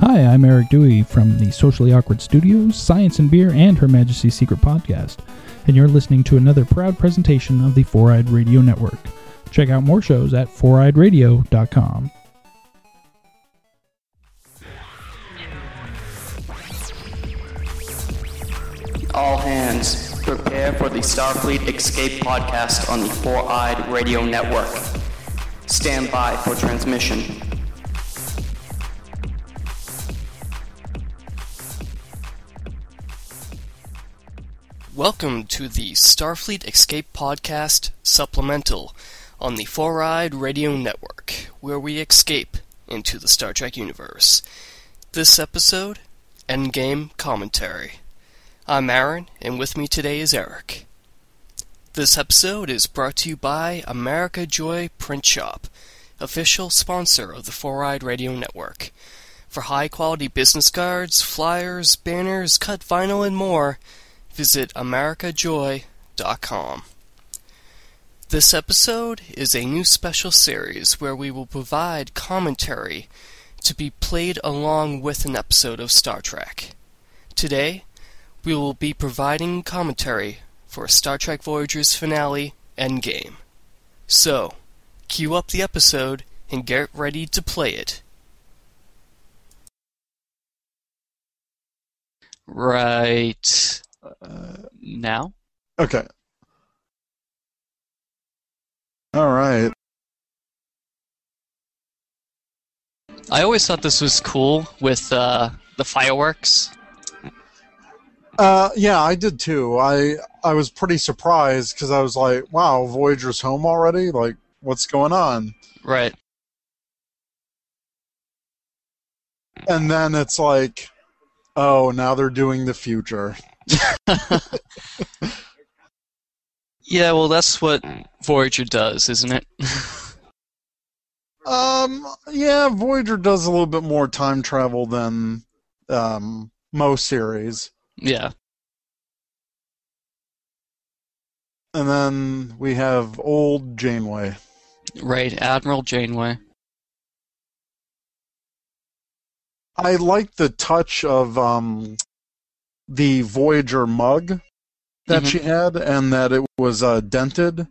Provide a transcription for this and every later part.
Hi, I'm Eric Dewey from the Socially Awkward Studios, Science and Beer, and Her Majesty's Secret Podcast, and you're listening to another proud presentation of the Four Eyed Radio Network. Check out more shows at foureyedradio.com. All hands, prepare for the Starfleet Escape podcast on the Four Eyed Radio Network. Stand by for transmission. Welcome to the Starfleet Escape Podcast Supplemental on the Four Radio Network, where we escape into the Star Trek universe. This episode, Endgame Commentary. I'm Aaron, and with me today is Eric. This episode is brought to you by America Joy Print Shop, official sponsor of the Four Radio Network. For high quality business cards, flyers, banners, cut vinyl, and more, visit americajoy.com. This episode is a new special series where we will provide commentary to be played along with an episode of Star Trek. Today, we will be providing commentary for Star Trek Voyager's finale, Endgame. So, cue up the episode and get ready to play it. Right uh, now? Okay. All right. I always thought this was cool with uh, the fireworks. Uh, yeah, I did too. I I was pretty surprised because I was like, "Wow, Voyager's home already! Like, what's going on?" Right. And then it's like, "Oh, now they're doing the future." yeah, well, that's what Voyager does, isn't it? um, yeah, Voyager does a little bit more time travel than um, most series. Yeah. And then we have old Janeway. Right, Admiral Janeway. I like the touch of um, the Voyager mug that Mhm. she had, and that it was uh, dented.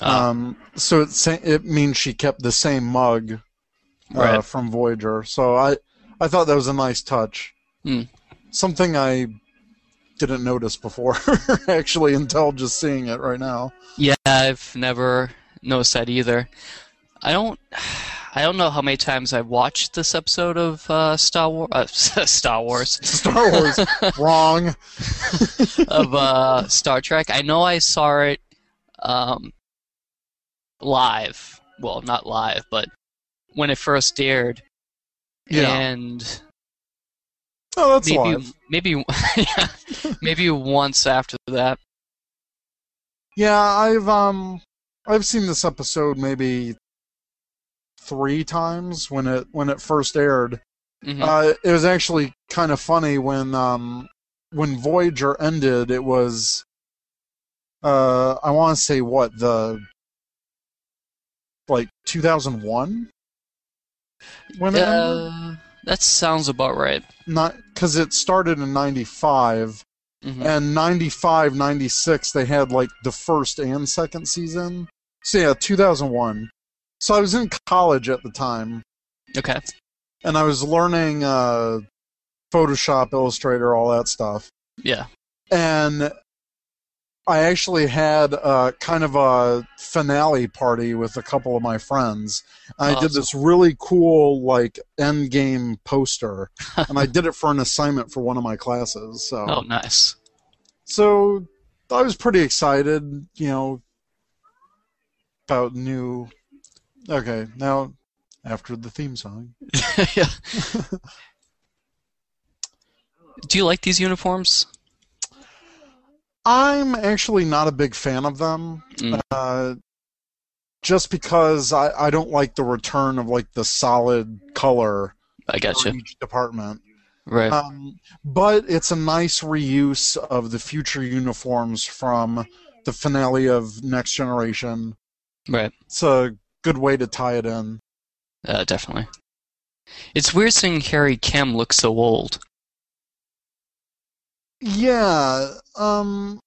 Ah, Um, so it sa- it means she kept the same mug uh, Right. from Voyager. So I I thought that was a nice touch. Hmm. Something I didn't notice before, actually, until just seeing it right now. yeah, I've never noticed that either. I don't. I don't know how many times I've watched this episode of uh, Star Wars. Uh, Star Wars. Star Wars, wrong. of uh, Star Trek. I know I saw it um, live. Well, not live, but when it first aired. Yeah. And Oh, that's maybe live. maybe yeah, maybe once after that. Yeah, I've um I've seen this episode maybe three times when it when it first aired. Mhm. Uh, it was actually kind of funny when um when Voyager ended. It was uh I want to say what the like 2001 when? Uh, that sounds about right. not because it started in 95 Mhm. and 95 96 they had like the first and second season so yeah 2001 so i was in college at the time Okay. and i was learning uh, photoshop illustrator all that stuff Yeah. and i actually had uh, kind of a finale party with a couple of my friends i did this really cool like end game poster and i did it for an assignment for one of my classes so Oh, nice. so I was pretty excited, you know, about new. Okay, now after the theme song. yeah. Do you like these uniforms? I'm actually not a big fan of them. Mm. Uh, just because I, I don't like the return of like the solid color I gotcha. each department. Right. Um, but it's a nice reuse of the future uniforms from the finale of Next Generation. right. It's a good way to tie it in. Uh, definitely. It's weird seeing Harry Kim look so old. Yeah, um,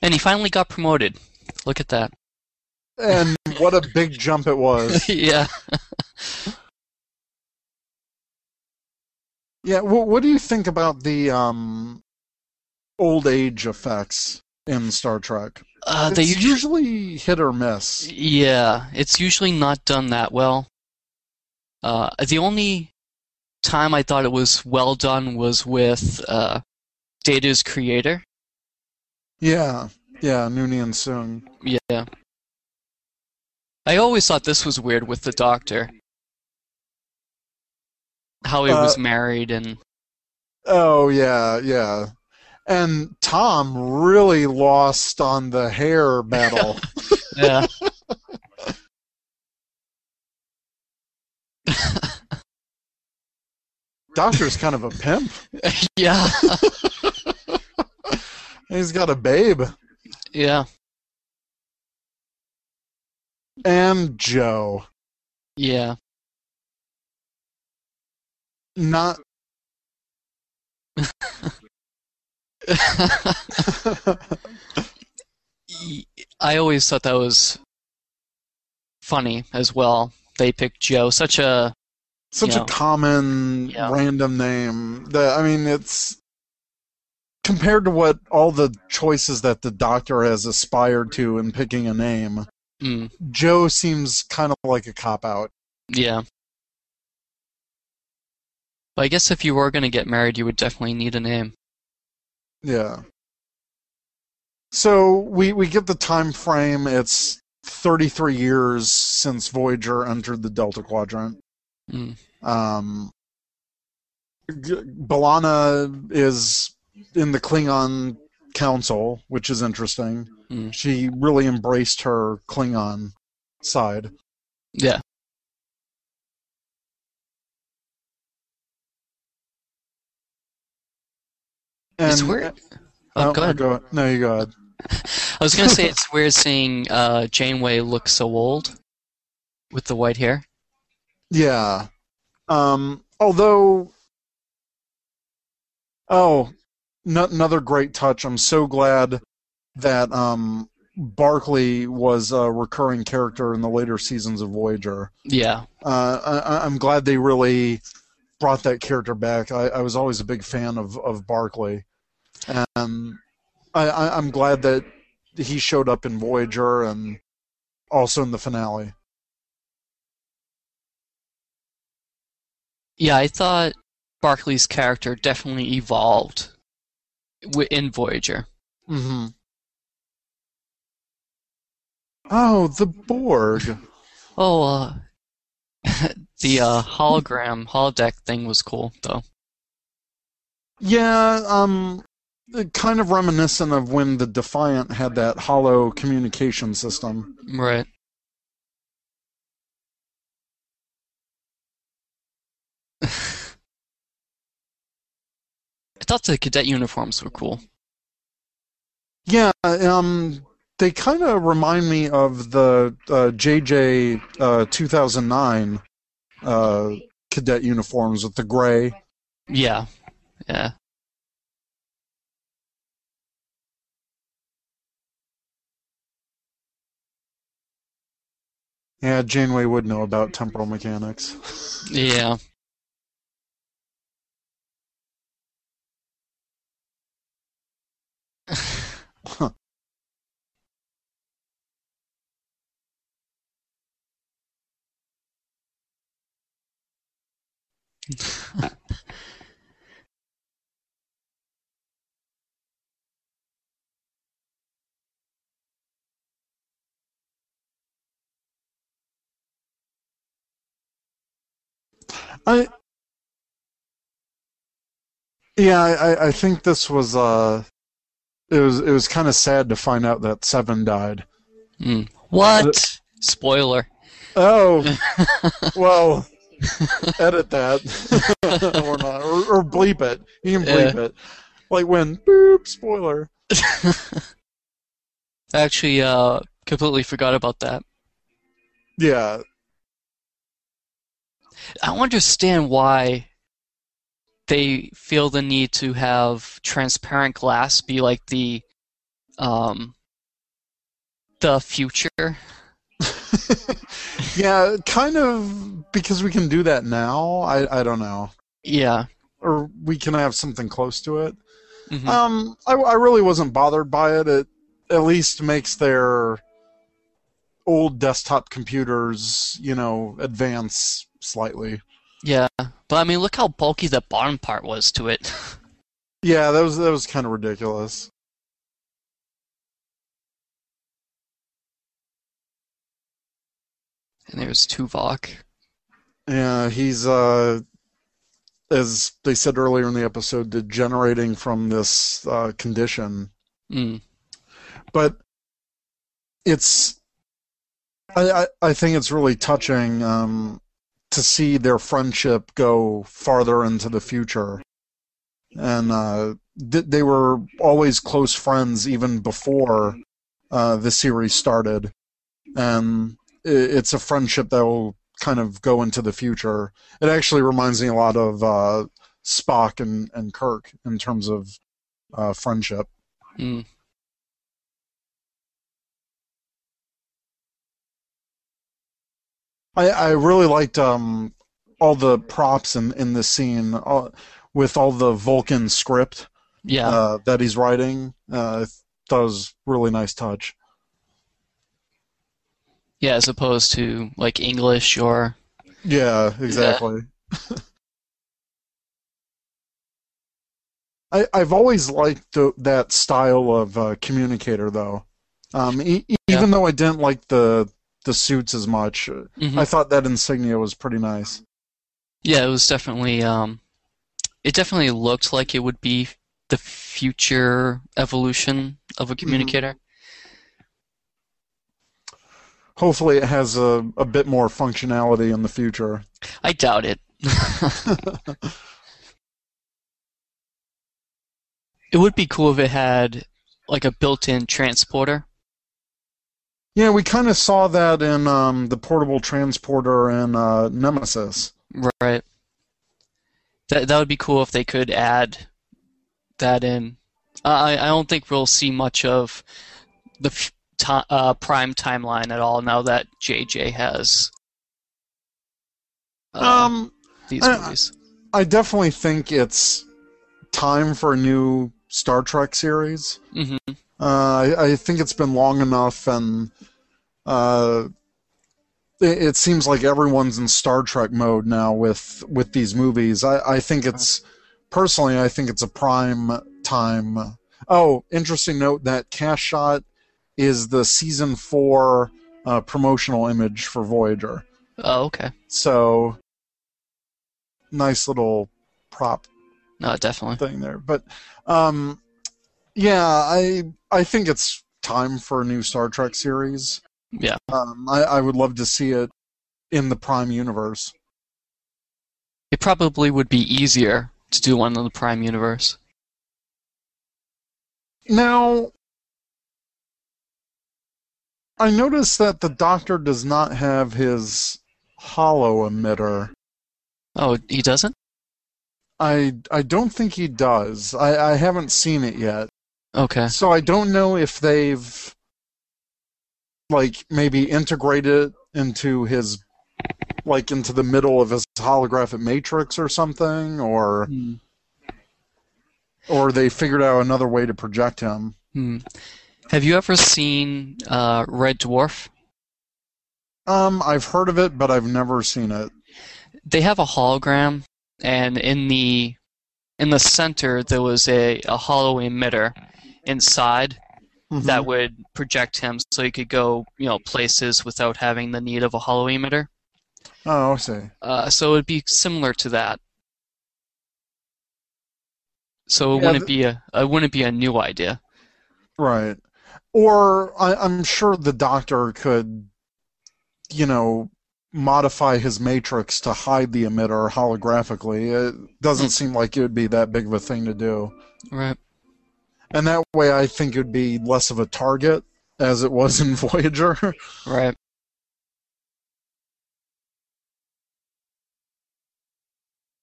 And he finally got promoted. Look at that. and what a big jump it was. yeah. Yeah, what, what do you think about the um, old age effects in Star Trek? Uh, they usually, usually hit or miss. yeah, it's usually not done that well. Uh, the only time I thought it was well done was with uh, Data's creator. Yeah, yeah, Noonien Soong. Yeah. I always thought this was weird with the Doctor. How he was Uh, married and Oh yeah, yeah. And Tom really lost on the hair battle. yeah. Doctor's kind of a pimp. yeah. He's got a babe. Yeah. And Joe. Yeah. Not I always thought that was funny as well. They picked Joe, such a such a common Yeah. random name that I mean it's compared to what all the choices that the doctor has aspired to in picking a name. mm, Joe seems kind of like a cop out. yeah. But I guess if you were going to get married, you would definitely need a name. Yeah. So we we get the time frame. It's 33 years since Voyager entered the Delta Quadrant. Mm. Um, B'Elanna is in the Klingon Council, which is interesting. Mm. She really embraced her Klingon side. Yeah. And, it's weird. Oh, go ahead. Go, no, you go ahead. I was going to say it's weird seeing uh, Janeway look so old with the white hair. Yeah. Um, although, oh, no, another great touch. I'm so glad that um, Barclay was a recurring character in the later seasons of Voyager. Yeah. Uh, I, I'm glad they really brought that character back. I, I was always a big fan of, of Barclay. And I, I, I'm glad that he showed up in Voyager and also in the finale. Yeah, I thought Barclay's character definitely evolved in Voyager. Mm-hmm. Oh, the Borg. Oh, uh, the uh, hologram holodeck thing was cool though. Yeah, um, kind of reminiscent of when the Defiant had that holo communication system. Right. I thought the cadet uniforms were cool. Yeah, um, they kind of remind me of the uh, JJ uh, 2009 uh, cadet uniforms with the gray. Yeah. Yeah. Yeah, Janeway would know about temporal mechanics. Yeah. I yeah, I, I think this was uh, it was it was kind of sad to find out that Seven died. Mm. What? Spoiler. Oh, well, edit that or not, or, or bleep it. You can bleep it, like when boop spoiler. I actually uh, completely forgot about that. Yeah, I understand why they feel the need to have transparent glass be like the um the future. yeah, kind of because we can do that now. I I don't know, Yeah. or we can have something close to it. Mhm. Um, I, I really wasn't bothered by it. It at least makes their old desktop computers, you know, advance slightly. yeah. But I mean, look how bulky the bottom part was to it. Yeah, that was that was kind of ridiculous. And there's Tuvok. Yeah, he's uh, as they said earlier in the episode, degenerating from this uh, condition. Mm. But it's, I, I I think it's really touching um, to see their friendship go farther into the future, and uh, th- they were always close friends even before uh, the series started, and it's a friendship that will kind of go into the future. It actually reminds me a lot of uh, Spock and, and Kirk in terms of uh, friendship. Mm. I, I really liked um, all the props in, in this scene all, with all the Vulcan script Yeah. uh, that he's writing. Uh, I thought was really nice touch. Yeah, as opposed to like English or Yeah, exactly. I, I've always liked the, that style of uh, communicator, though. Um, e- even though I didn't like the the suits as much, uh, Mhm. I thought that insignia was pretty nice. Yeah, it was definitely um it definitely looked like it would be the future evolution of a communicator. Hopefully, it has a, a bit more functionality in the future. I doubt it. it would be cool if it had like a built-in transporter. Yeah, we kind of saw that in um, the portable transporter in uh, Nemesis. Right. That that would be cool if they could add that in. I I don't think we'll see much of the f- ti uh, prime timeline at all now that JJ has uh, Um, these I- movies. I definitely think it's time for a new Star Trek series. hmm Uh, I, I think it's been long enough, and uh, it, it seems like everyone's in Star Trek mode now with with these movies. I, I think it's personally, I think it's a prime time. Oh, interesting note that cast shot is the season four uh, promotional image for Voyager. Oh, okay. So nice little prop No, definitely. thing there. But um, yeah, I I think it's time for a new Star Trek series. Yeah. Um, I, I would love to see it in the Prime universe. It probably would be easier to do one in the Prime universe. Now, I noticed that the Doctor does not have his holo emitter. Oh, he doesn't? I I don't think he does. I, I haven't seen it yet. Okay. So I don't know if they've like maybe integrated it into his like into the middle of his holographic matrix or something or Hmm. or they figured out another way to project him. Hmm. Have you ever seen uh, Red Dwarf? Um I've heard of it but I've never seen it. They have a hologram, and in the in the center there was a, a holo emitter inside Mhm. that would project him, so he could go you know places without having the need of a holo emitter. Oh, I see. Uh, so it would be similar to that. So it Yeah, wouldn't be a it wouldn't be a new idea. Right. Or I, I'm sure the doctor could, you know, modify his matrix to hide the emitter holographically. It doesn't hmm. seem like it would be that big of a thing to do. Right. And that way I think it would be less of a target as it was in Voyager. Right.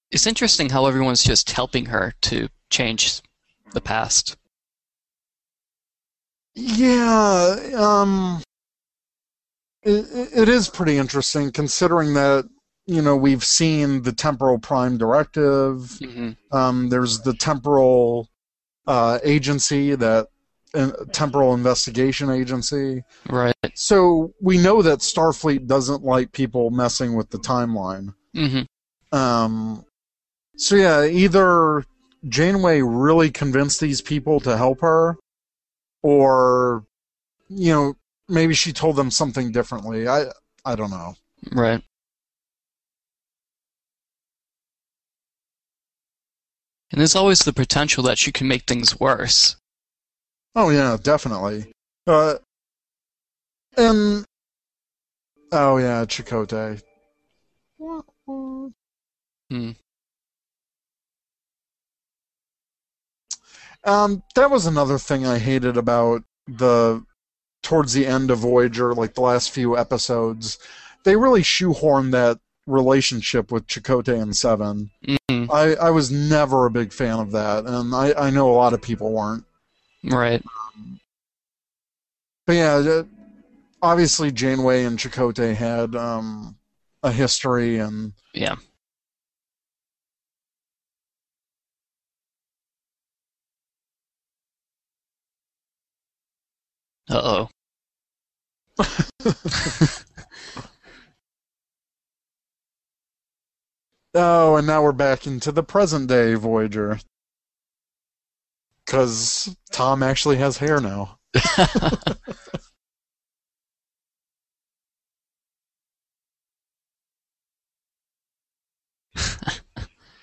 It's interesting how everyone's just helping her to change the past. Yeah, um, it, it is pretty interesting considering that you know we've seen the temporal prime directive. hmm Um, there's the temporal uh, agency that uh, temporal investigation agency. Right. So we know that Starfleet doesn't like people messing with the timeline. Mm-hmm. Um, so yeah, either Janeway really convinced these people to help her, or you know maybe she told them something differently. I I don't know. Right. And there's always the potential that she can make things worse. Oh yeah, definitely. Uh, and oh yeah, Chakotay. Hmm. Um, that was another thing I hated about the towards the end of Voyager, like the last few episodes. They really shoehorned that relationship with Chakotay and Seven. hmm I, I was never a big fan of that, and I, I know a lot of people weren't. Right. But yeah, uh, obviously Janeway and Chakotay had um, a history, and Yeah. Uh oh. oh, and now we're back into the present day Voyager. Because Tom actually has hair now.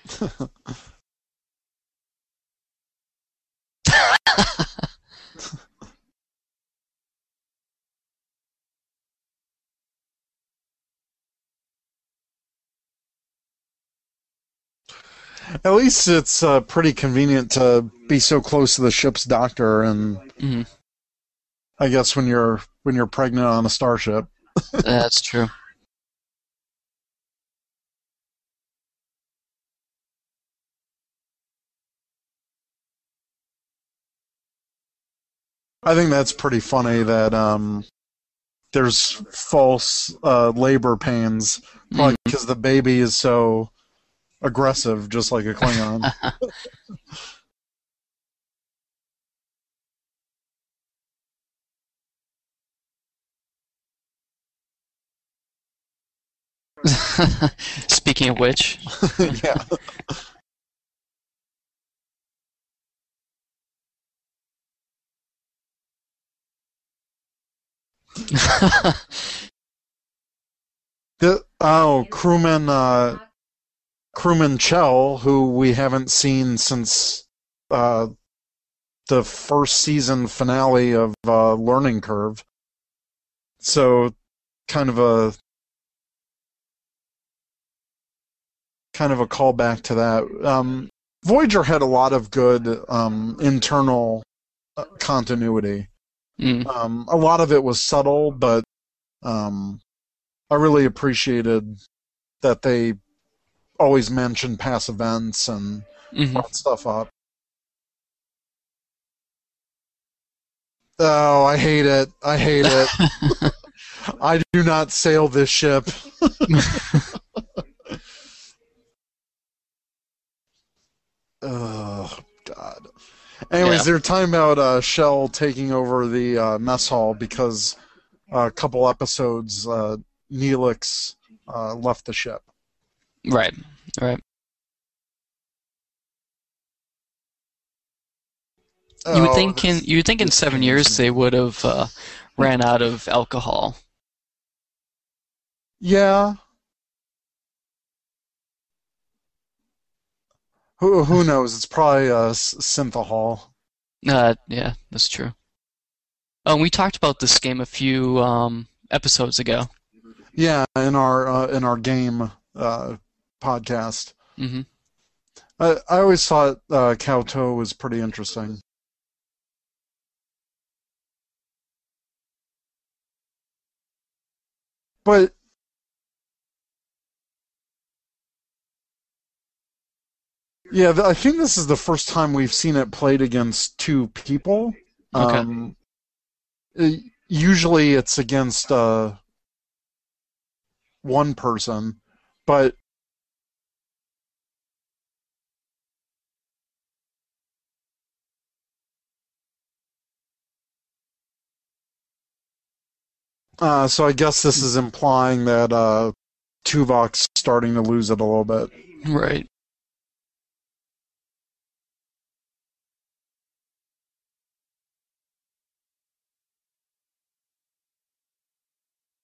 At least it's uh, pretty convenient to be so close to the ship's doctor, and hmm I guess when you're when you're pregnant on a starship. That's true. I think that's pretty funny that um, there's false uh, labor pains, probably Mhm. because the baby is so aggressive, just like a Klingon. Speaking of which, yeah. The, oh, crewman, uh, crewman Chell, who we haven't seen since uh, the first season finale of uh, Learning Curve. So, kind of a kind of a callback to that. Um, Voyager had a lot of good um, internal uh, continuity. Mm, Um, a lot of it was subtle, but um, I really appreciated that they always mention past events and mhm. brought stuff up. Oh, I hate it. I hate it. I do not sail this ship. oh, God. Anyways, Yeah. they're talking about uh, Chell taking over the uh, mess hall because uh, a couple episodes, uh, Neelix uh, left the ship. Right, right. You would Oh, think in you would think in seven years they would have uh, ran out of alcohol. Yeah. Who who knows? It's probably uh, Synthehol. Uh, yeah, that's true. Oh, we talked about this game a few um, episodes ago. Yeah, in our uh, in our game uh, podcast. hmm I I always thought uh, Kal-toh was pretty interesting. But Yeah, I think this is the first time we've seen it played against two people. Okay. Um, usually it's against uh, one person, but uh, so I guess this is implying that uh, Tuvok's starting to lose it a little bit. Right.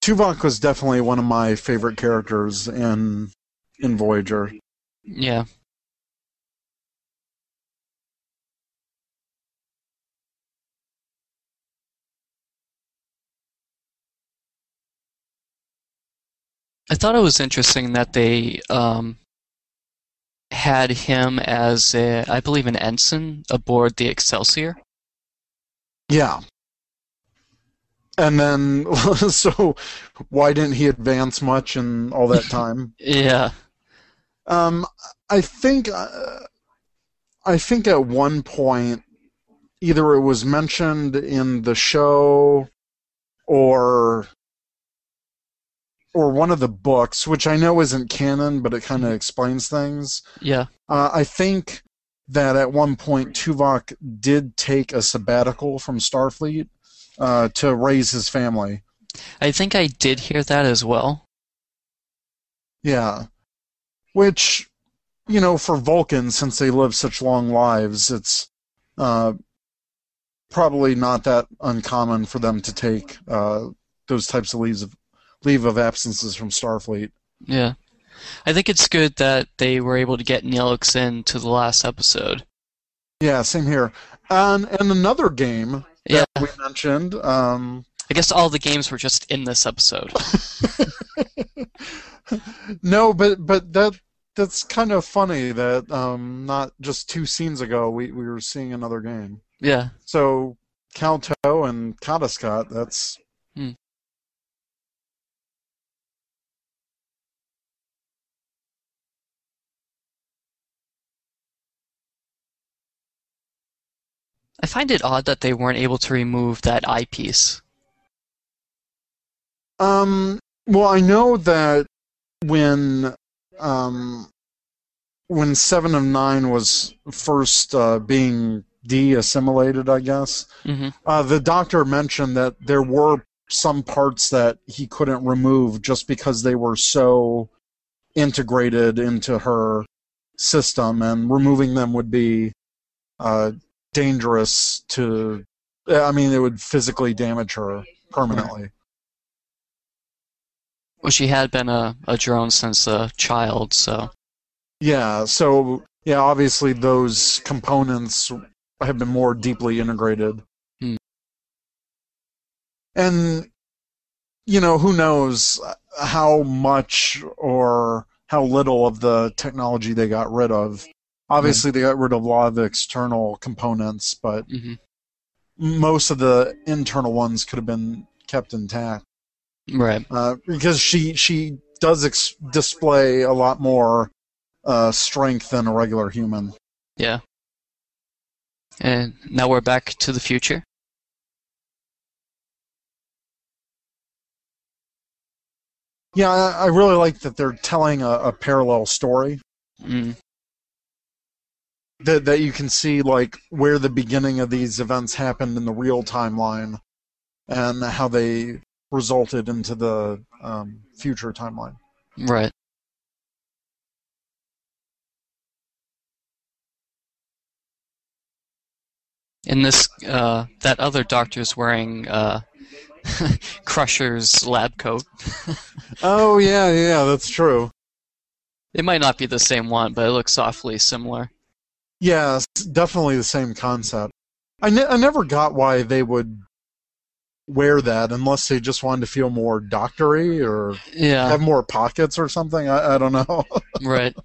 Tuvok was definitely one of my favorite characters in in Voyager. Yeah. I thought it was interesting that they um, had him as, a, I believe, an ensign aboard the Excelsior. Yeah. And then, so why didn't he advance much in all that time? Yeah. um, I think, uh, I think at one point, either it was mentioned in the show, or, or one of the books, which I know isn't canon, but it kind of explains things. Yeah. Uh, I think that at one point Tuvok did take a sabbatical from Starfleet uh, to raise his family. I think I did hear that as well. Yeah. Which, you know, for Vulcans, since they live such long lives, it's uh, probably not that uncommon for them to take uh, those types of leaves of leave of absences from Starfleet. Yeah. I think it's good that they were able to get Neelix in to the last episode. Yeah, same here. And and another game Yeah. that we mentioned. Um, I guess all the games were just in this episode. no, but but that that's kind of funny that um, not just two scenes ago we, we were seeing another game. yeah. So Kal-toh and Kadis-kot, that's Hmm. I find it odd that they weren't able to remove that eyepiece. um well I know that when um when Seven of Nine was first uh, being de-assimilated, I guess, hmm uh, the doctor mentioned that there were some parts that he couldn't remove just because they were so integrated into her system, and removing them would be uh, dangerous to. I mean, it would physically damage her permanently. Well, she had been a, a drone since a child, so Yeah, so yeah, obviously those components have been more deeply integrated. Hmm. And you know, who knows how much or how little of the technology they got rid of. Obviously they got rid of a lot of the external components, but mhm. most of the internal ones could have been kept intact. right. Uh, because she she does ex- display a lot more uh, strength than a regular human. Yeah. And now we're back to the future. Yeah, I, I really like that they're telling a, a parallel story Mm, that that you can see like where the beginning of these events happened in the real timeline and how they resulted into the um, future timeline. right. In this, uh, that other doctor's wearing uh, Crusher's lab coat. Oh yeah, yeah, that's true. It might not be the same one, but it looks awfully similar. Yeah, definitely the same concept. I, ne- I never got why they would wear that unless they just wanted to feel more doctory or Yeah, have more pockets or something. I, I don't know. right.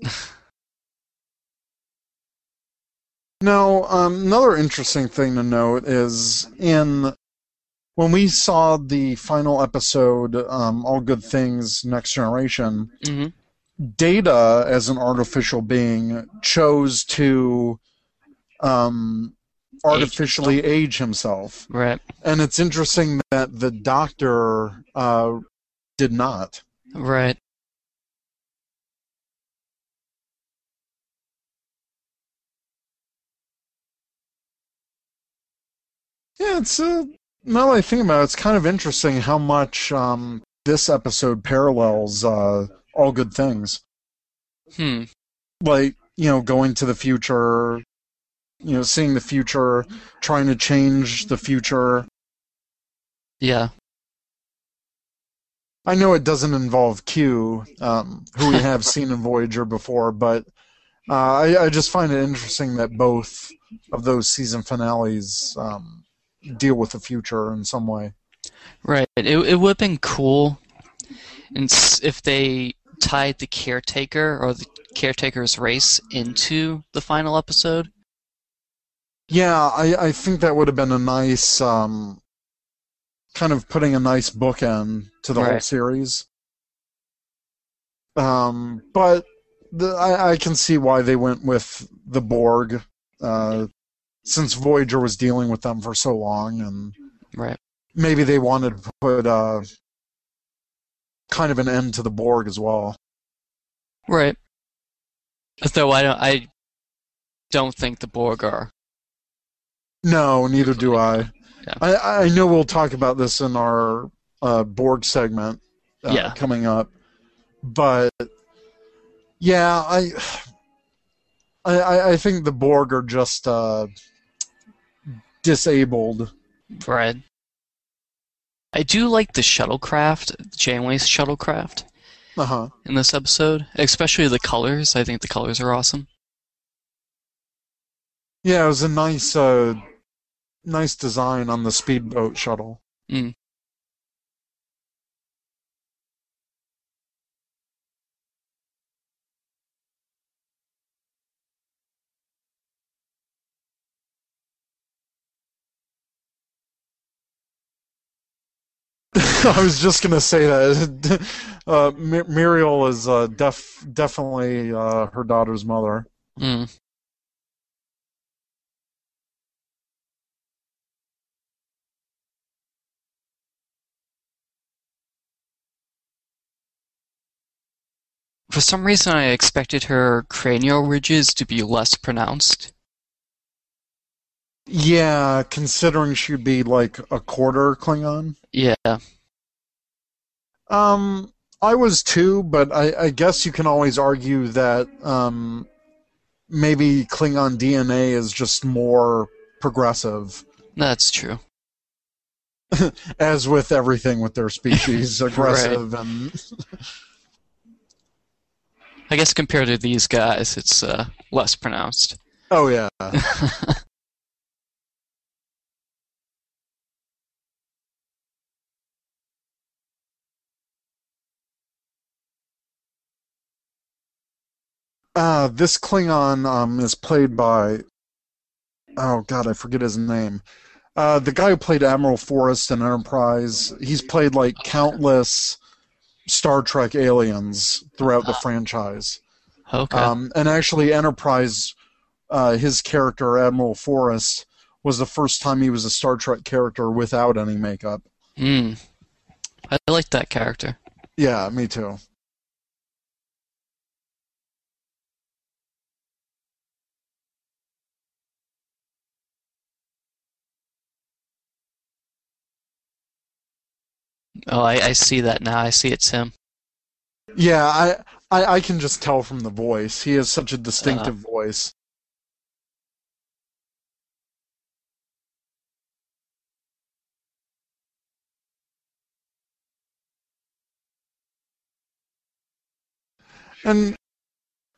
Now, um, another interesting thing to note is in when we saw the final episode, um, All Good Things Next Generation, hmm Data as an artificial being chose to um, artificially age himself. Right. And it's interesting that the doctor uh, did not. Right. Yeah, it's uh, now that I think about it, it's kind of interesting how much um, this episode parallels uh, All Good Things. Hmm. Like, you know, going to the future, you know, seeing the future, trying to change the future. Yeah. I know it doesn't involve Q, um, who we have seen in Voyager before, but uh, I, I just find it interesting that both of those season finales um, deal with the future in some way. Right. It it would have been cool, s- if they tied the caretaker or the caretaker's race into the final episode. Yeah, I, I think that would have been a nice, um, kind of putting a nice bookend to the whole series. Um, but the, I, I can see why they went with the Borg, uh, since Voyager was dealing with them for so long, and Right. maybe they wanted to put uh, kind of an end to the Borg as well. Right. Though I don't I don't think the Borg are. No, neither do I. Yeah. I, I know we'll talk about this in our uh, Borg segment uh, Yeah. coming up, but yeah, I, I- I think the Borg are just uh, disabled. Right. I do like the shuttlecraft, Janeway's shuttlecraft Uh huh. in this episode, especially the colors. I think the colors are awesome. Yeah, it was a nice, uh, nice design on the speedboat shuttle. Mm. I was just gonna say that uh, Miral is uh, def- definitely uh, her daughter's mother. Mm. For some reason, I expected her cranial ridges to be less pronounced. Yeah, considering she'd be like a quarter Klingon. Yeah, Um, I was too, but I, I guess you can always argue that um, maybe Klingon DNA is just more progressive, that's true. as with everything with their species, aggressive and I guess compared to these guys, it's uh, less pronounced. oh yeah. Uh, this Klingon um, is played by oh god, I forget his name. Uh, the guy who played Admiral Forrest in Enterprise, he's played like countless Star Trek aliens throughout the franchise. Okay. Um, and actually, Enterprise, uh, his character Admiral Forrest, was the first time he was a Star Trek character without any makeup. Mm. I like that character. Yeah, me too. Oh, I, I see that now. I see it's him. Yeah, I, I I can just tell from the voice. He has such a distinctive voice. And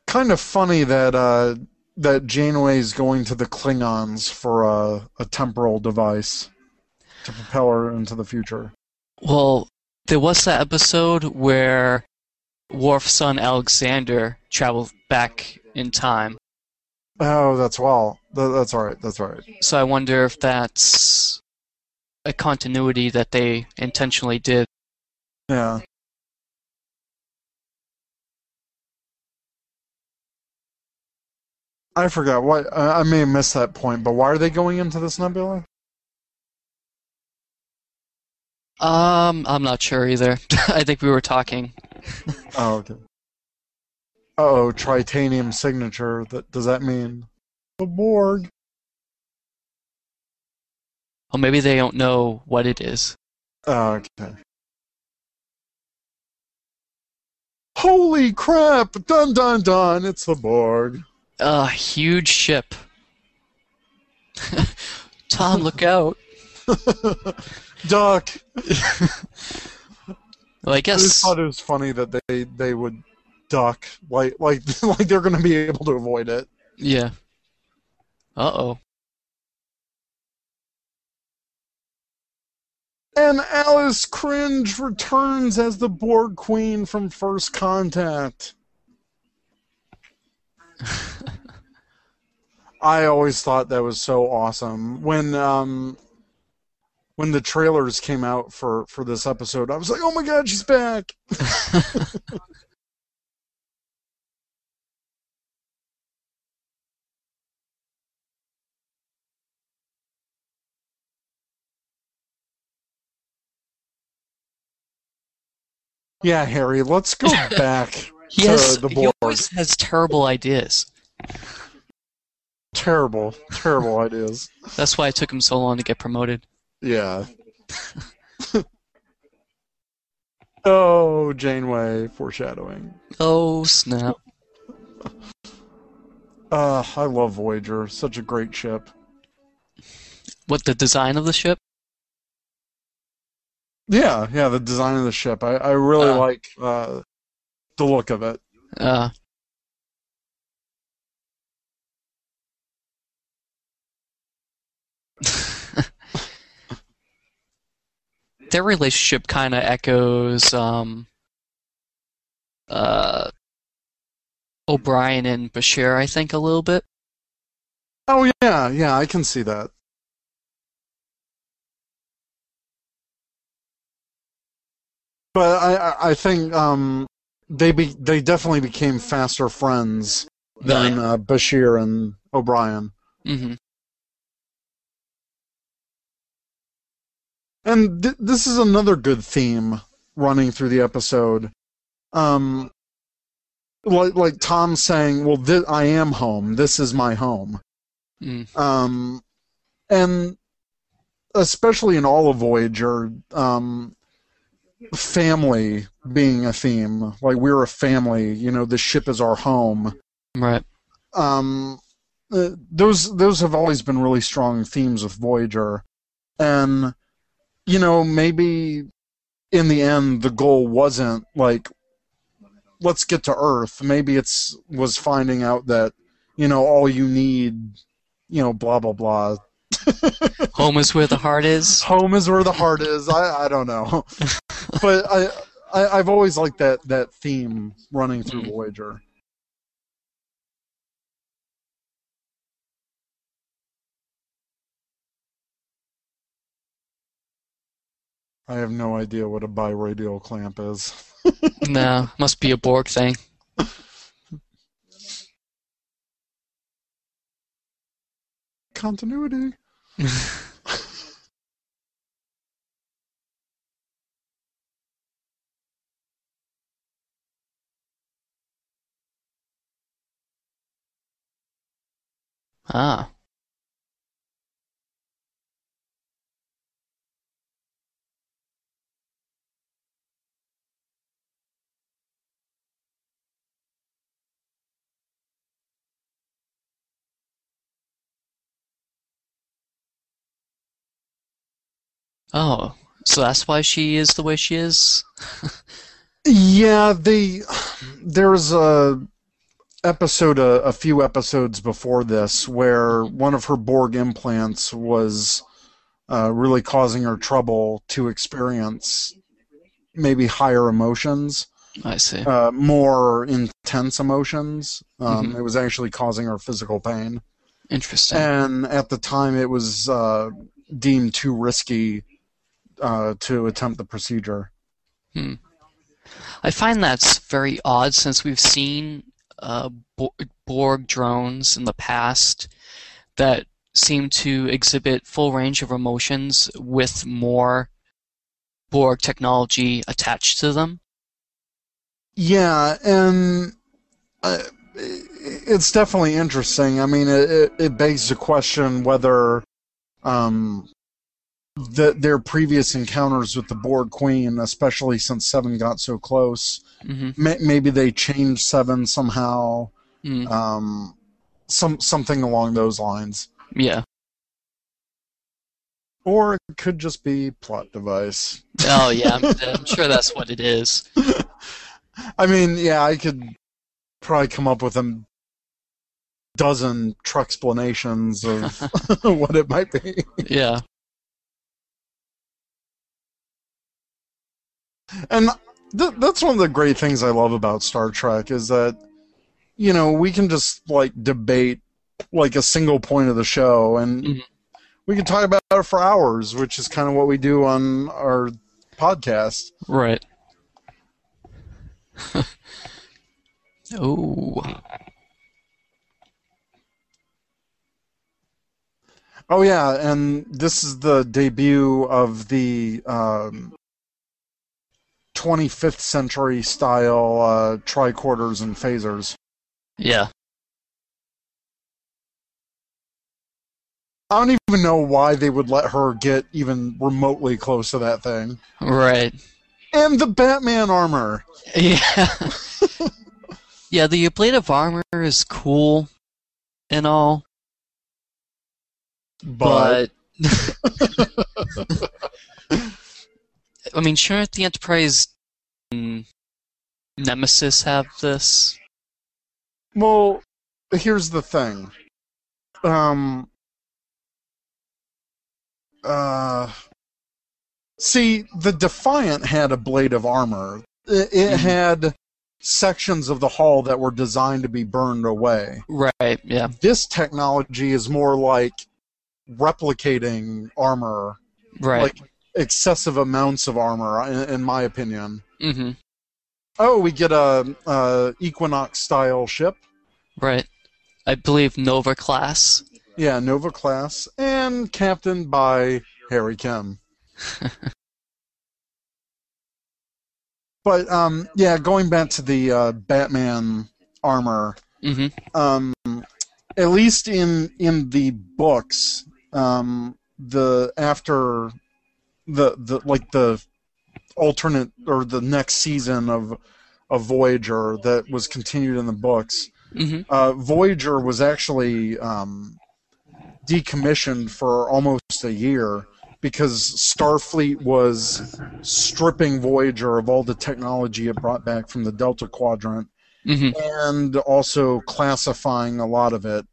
kind of funny that uh, that Janeway's going to the Klingons for a, a temporal device to propel her into the future. Well, there was that episode where Worf's son Alexander traveled back in time. Oh, that's well. That's all right. That's all right. So I wonder if that's a continuity that they intentionally did. Yeah. I forgot what I I may have missed that point, but why are they going into this nebula? Um, I'm not sure either. I think we were talking. Oh, okay. Oh, tritanium signature. That does that mean the Borg? Or maybe they don't know what it is. Oh, okay. Holy crap! Dun dun dun! It's the Borg. A huge ship. Tom, look out. Duck. Well, I I just guess. thought it was funny that they they would duck like like like they're going to be able to avoid it. Yeah. Uh oh. And Alice Krige returns as the Borg Queen from First Contact. I always thought that was so awesome when um when the trailers came out for for this episode. I was like, "Oh my god, she's back!" Yeah, Harry, let's go back He to the He always has terrible ideas. Terrible, terrible ideas. That's why it took him so long to get promoted. Yeah. oh, Janeway foreshadowing. Oh snap! Uh, I love Voyager. Such a great ship. What the design of the ship? Yeah, yeah, the design of the ship. I, I really Uh. like uh, the look of it. Uh, their relationship kind of echoes um, uh, O'Brien and Bashir, I think, a little bit. Oh yeah, yeah, I can see that. But I, I- I think um, they be, they definitely became faster friends than uh, Bashir and O'Brien. hmm And th- this is another good theme running through the episode. Um, like like Tom saying, "Well, thi- I am home. This is my home." Mm. Um, and especially in all of Voyager, um, family being a theme. Like we're a family. You know, the ship is our home. Right. Um, uh, those those have always been really strong themes with Voyager, and you know maybe in the end the goal wasn't like let's get to Earth. Maybe it's was finding out that you know all you need, you know, blah blah blah. Home is where the heart is. Home is where the heart is. I I don't know, but I, I I've always liked that that theme running through Mm. Voyager. I have no idea what a biradial clamp is. no, must be a Borg thing. Continuity. Ah. Oh, so that's why she is the way she is? Yeah, they there's a episode a, a few episodes before this where one of her Borg implants was uh, really causing her trouble to experience maybe higher emotions, I see. uh, more intense emotions. Um, Mhm. It was actually causing her physical pain. Interesting. and at the time it was uh, deemed too risky uh, to attempt the procedure. I find that's very odd since we've seen uh, Borg drones in the past that seem to exhibit full range of emotions with more Borg technology attached to them. Yeah, and uh, it's definitely interesting. I mean, it, it, it begs the question whether um, the, their previous encounters with the Borg Queen, especially since Seven got so close, hmm may, maybe they changed Seven somehow, Mm, um, some something along those lines, yeah. or it could just be plot device. Oh, yeah. I'm, I'm sure that's what it is. I mean, yeah, I could probably come up with a dozen Trek explanations of what it might be. Yeah. And th- that's one of the great things I love about Star Trek is that, you know, we can just like debate like a single point of the show and Mhm. we can talk about it for hours, which is kind of what we do on our podcast. Right. oh. Oh yeah, and this is the debut of the um, 25th century style uh, tricorders and phasers. Yeah. I don't even know why they would let her get even remotely close to that thing. Right. And the Batman armor. Yeah. yeah, the ablative armor is cool and all, But, but I mean, shouldn't the Enterprise and Nemesis have this? well, here's the thing. Um uh See, the Defiant had ablative armor. It, it Mhm. had sections of the hull that were designed to be burned away. Right. Yeah. This technology is more like replicating armor, Right. like excessive amounts of armor, in, in my opinion. mm-hmm. Oh, we get a, a Equinox style ship. Right. I believe Nova class. Yeah, Nova class, and captained by Harry Kim. but um, yeah, going back to the uh, Batman armor, Mm-hmm. um, at least in in the books, um, the after the the like the alternate or the next season of of Voyager that was continued in the books, Mm-hmm. uh, Voyager was actually um, decommissioned for almost a year because Starfleet was stripping Voyager of all the technology it brought back from the Delta Quadrant Mm-hmm. and also classifying a lot of it,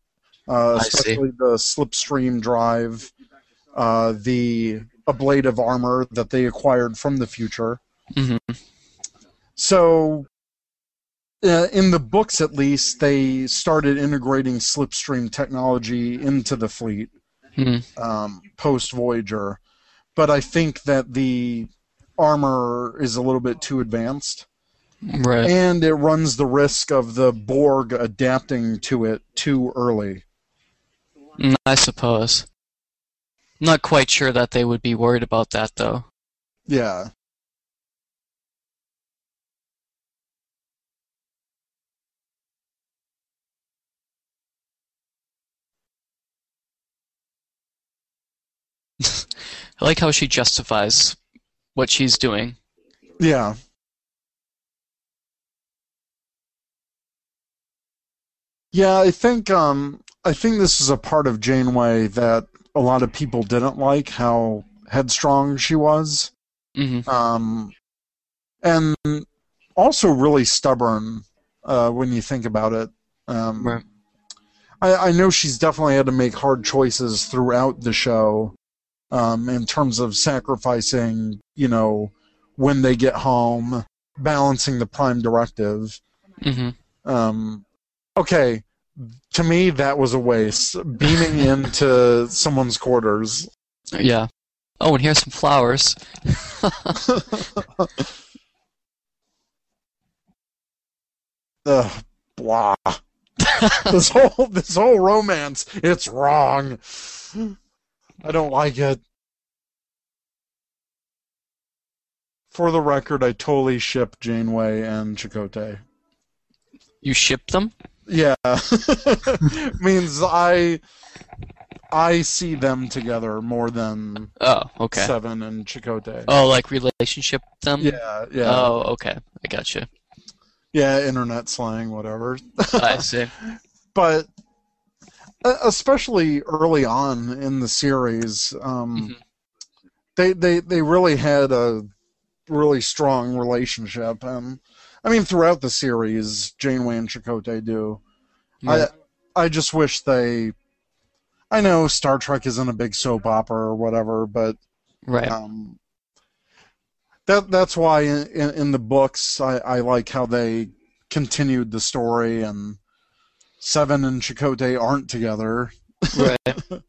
uh, see. especially the slipstream drive, uh, the ablative armor that they acquired from the future. Mm-hmm. So, uh, in the books at least, they started integrating slipstream technology into the fleet Mm-hmm. um, post Voyager. But I think that the armor is a little bit too advanced, Right. and it runs the risk of the Borg adapting to it too early. Mm, I suppose. I'm not quite sure that they would be worried about that, though. Yeah. I like how she justifies what she's doing. Yeah. Yeah, I think um I think this is a part of Janeway that a lot of people didn't like how headstrong she was. Mm-hmm. Um and also really stubborn uh when you think about it. Um Right. I, I know she's definitely had to make hard choices throughout the show um, in terms of sacrificing, you know, when they get home, balancing the prime directive. Mm-hmm. Um, okay, to me, that was a waste. Beaming into someone's quarters. Yeah. Oh, and here's some flowers. Ugh, blah. this whole this whole romance, it's wrong. I don't like it. For the record, I totally ship Janeway and Chakotay. You ship them? Yeah, means I I see them together more than Oh, okay. Seven and Chakotay. Oh, like relationship them? Yeah, yeah, Oh, okay. I gotcha. yeah. Internet slang, whatever. I see. but especially early on in the series, um, Mhm. they they they really had a really strong relationship, and I mean throughout the series, Janeway and Chakotay do. Right. I I just wish they. I know Star Trek isn't a big soap opera or whatever, but right. um, that that's why in, in, in the books I, I like how they continued the story and Seven and Chakotay aren't together. right.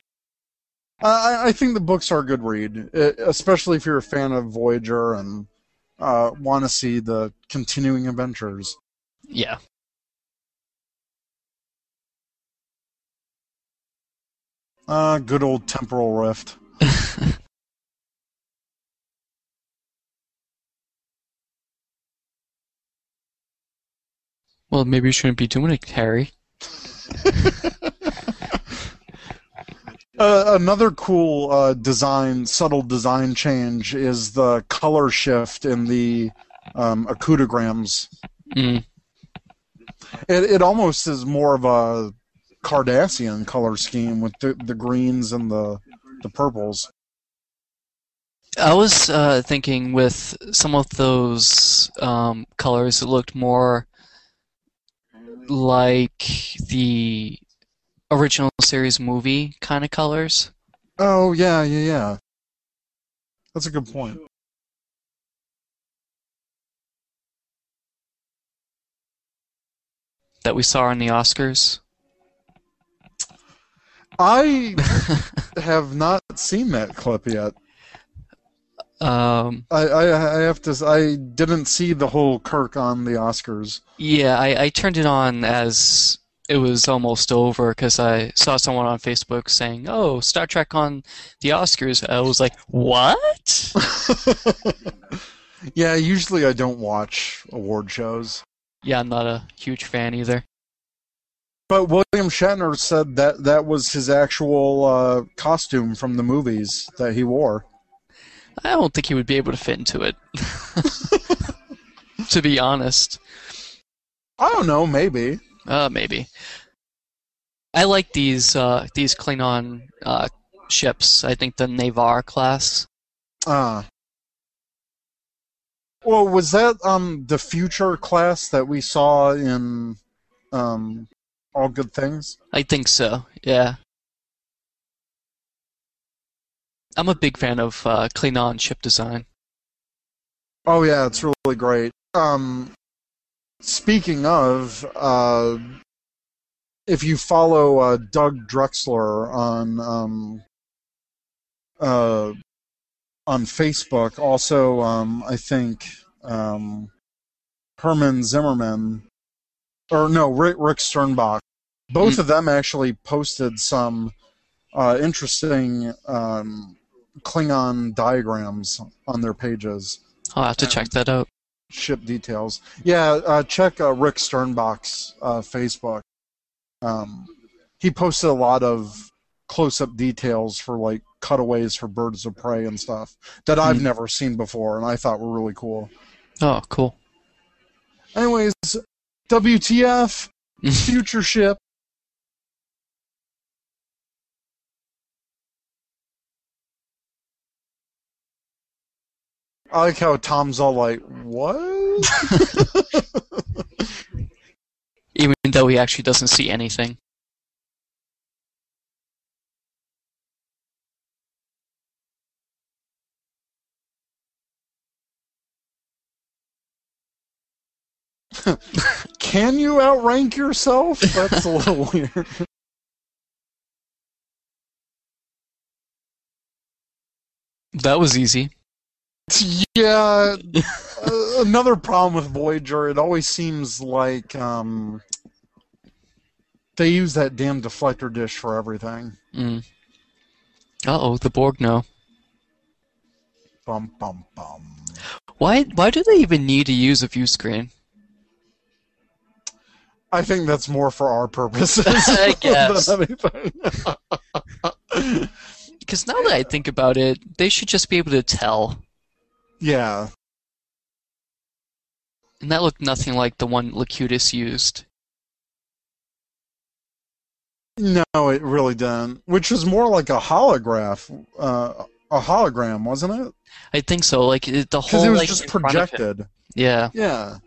I, I think the books are a good read, especially if you're a fan of Voyager and uh, want to see the continuing adventures. Yeah. Uh, good old temporal rift. Well, maybe you shouldn't be doing it, Harry. Uh, another cool uh, design, subtle design change is the color shift in the um, Okudagrams. Mm. It, it almost is more of a Cardassian color scheme with the, the greens and the the purples. I was uh, thinking with some of those um, colors, it looked more like the original series movie kind of colors. Oh yeah, yeah, yeah. That's a good point. that we saw in the Oscars. I have not seen that clip yet. Um, I, I I have to. I didn't see the whole Kirk on the Oscars. yeah, I, I turned it on as it was almost over because I saw someone on Facebook saying, "Oh, Star Trek on the Oscars." I was like, "What?" yeah, usually I don't watch award shows. yeah, I'm not a huge fan either. But William Shatner said that that was his actual uh, costume from the movies that he wore. I don't think he would be able to fit into it. to be honest, I don't know, maybe. Uh, maybe. I like these uh, these Klingon uh, ships. I think the Negh'Var class. Uh, well, was that um the future class that we saw in um All Good Things? I think so. Yeah. I'm a big fan of uh, Klingon ship design. Oh yeah, it's really great. Um, speaking of, uh, if you follow uh, Doug Drexler on um, uh, on Facebook, also um, I think um, Herman Zimmerman, or no, Rick, Rick Sternbach, both Hmm. of them actually posted some uh, interesting um, Klingon diagrams on their pages I'll have to check that out. Ship details. Yeah, uh, check uh, Rick Sternbach's uh, Facebook. Um, he posted a lot of close-up details for like cutaways for birds of prey and stuff that I've Hmm. never seen before, and I thought were really cool. Oh, cool. Anyways, WTF? Future ship. I like how Tom's all like, "What?" Even though he actually doesn't see anything. Can you outrank yourself? That's a little weird. That was easy. Yeah. uh, another problem with Voyager, it always seems like um, they use that damn deflector dish for everything. Mm. Uh oh, the Borg know. Bum bum bum. Why? Why do they even need to use a view screen? I think that's more for our purposes I guess. than anything. Because now that I think about it, they should just be able to tell. Yeah. And that looked nothing like the one Locutus used. No, it really didn't. Which was more like a holograph, uh, a hologram, wasn't it? I think so. Like it, the Because it was like just in front of him. projected. Yeah. Yeah.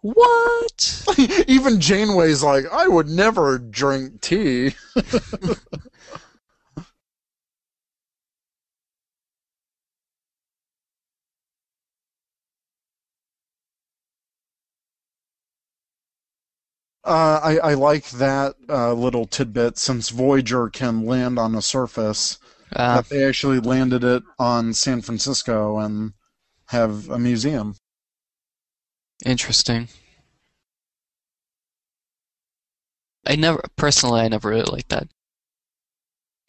What? Even Janeway's like, I would never drink tea. Uh, I, I like that uh, little tidbit since Voyager can land on the surface. Uh, that they actually landed it on San Francisco and have a museum. interesting. I never personally, I never really liked that.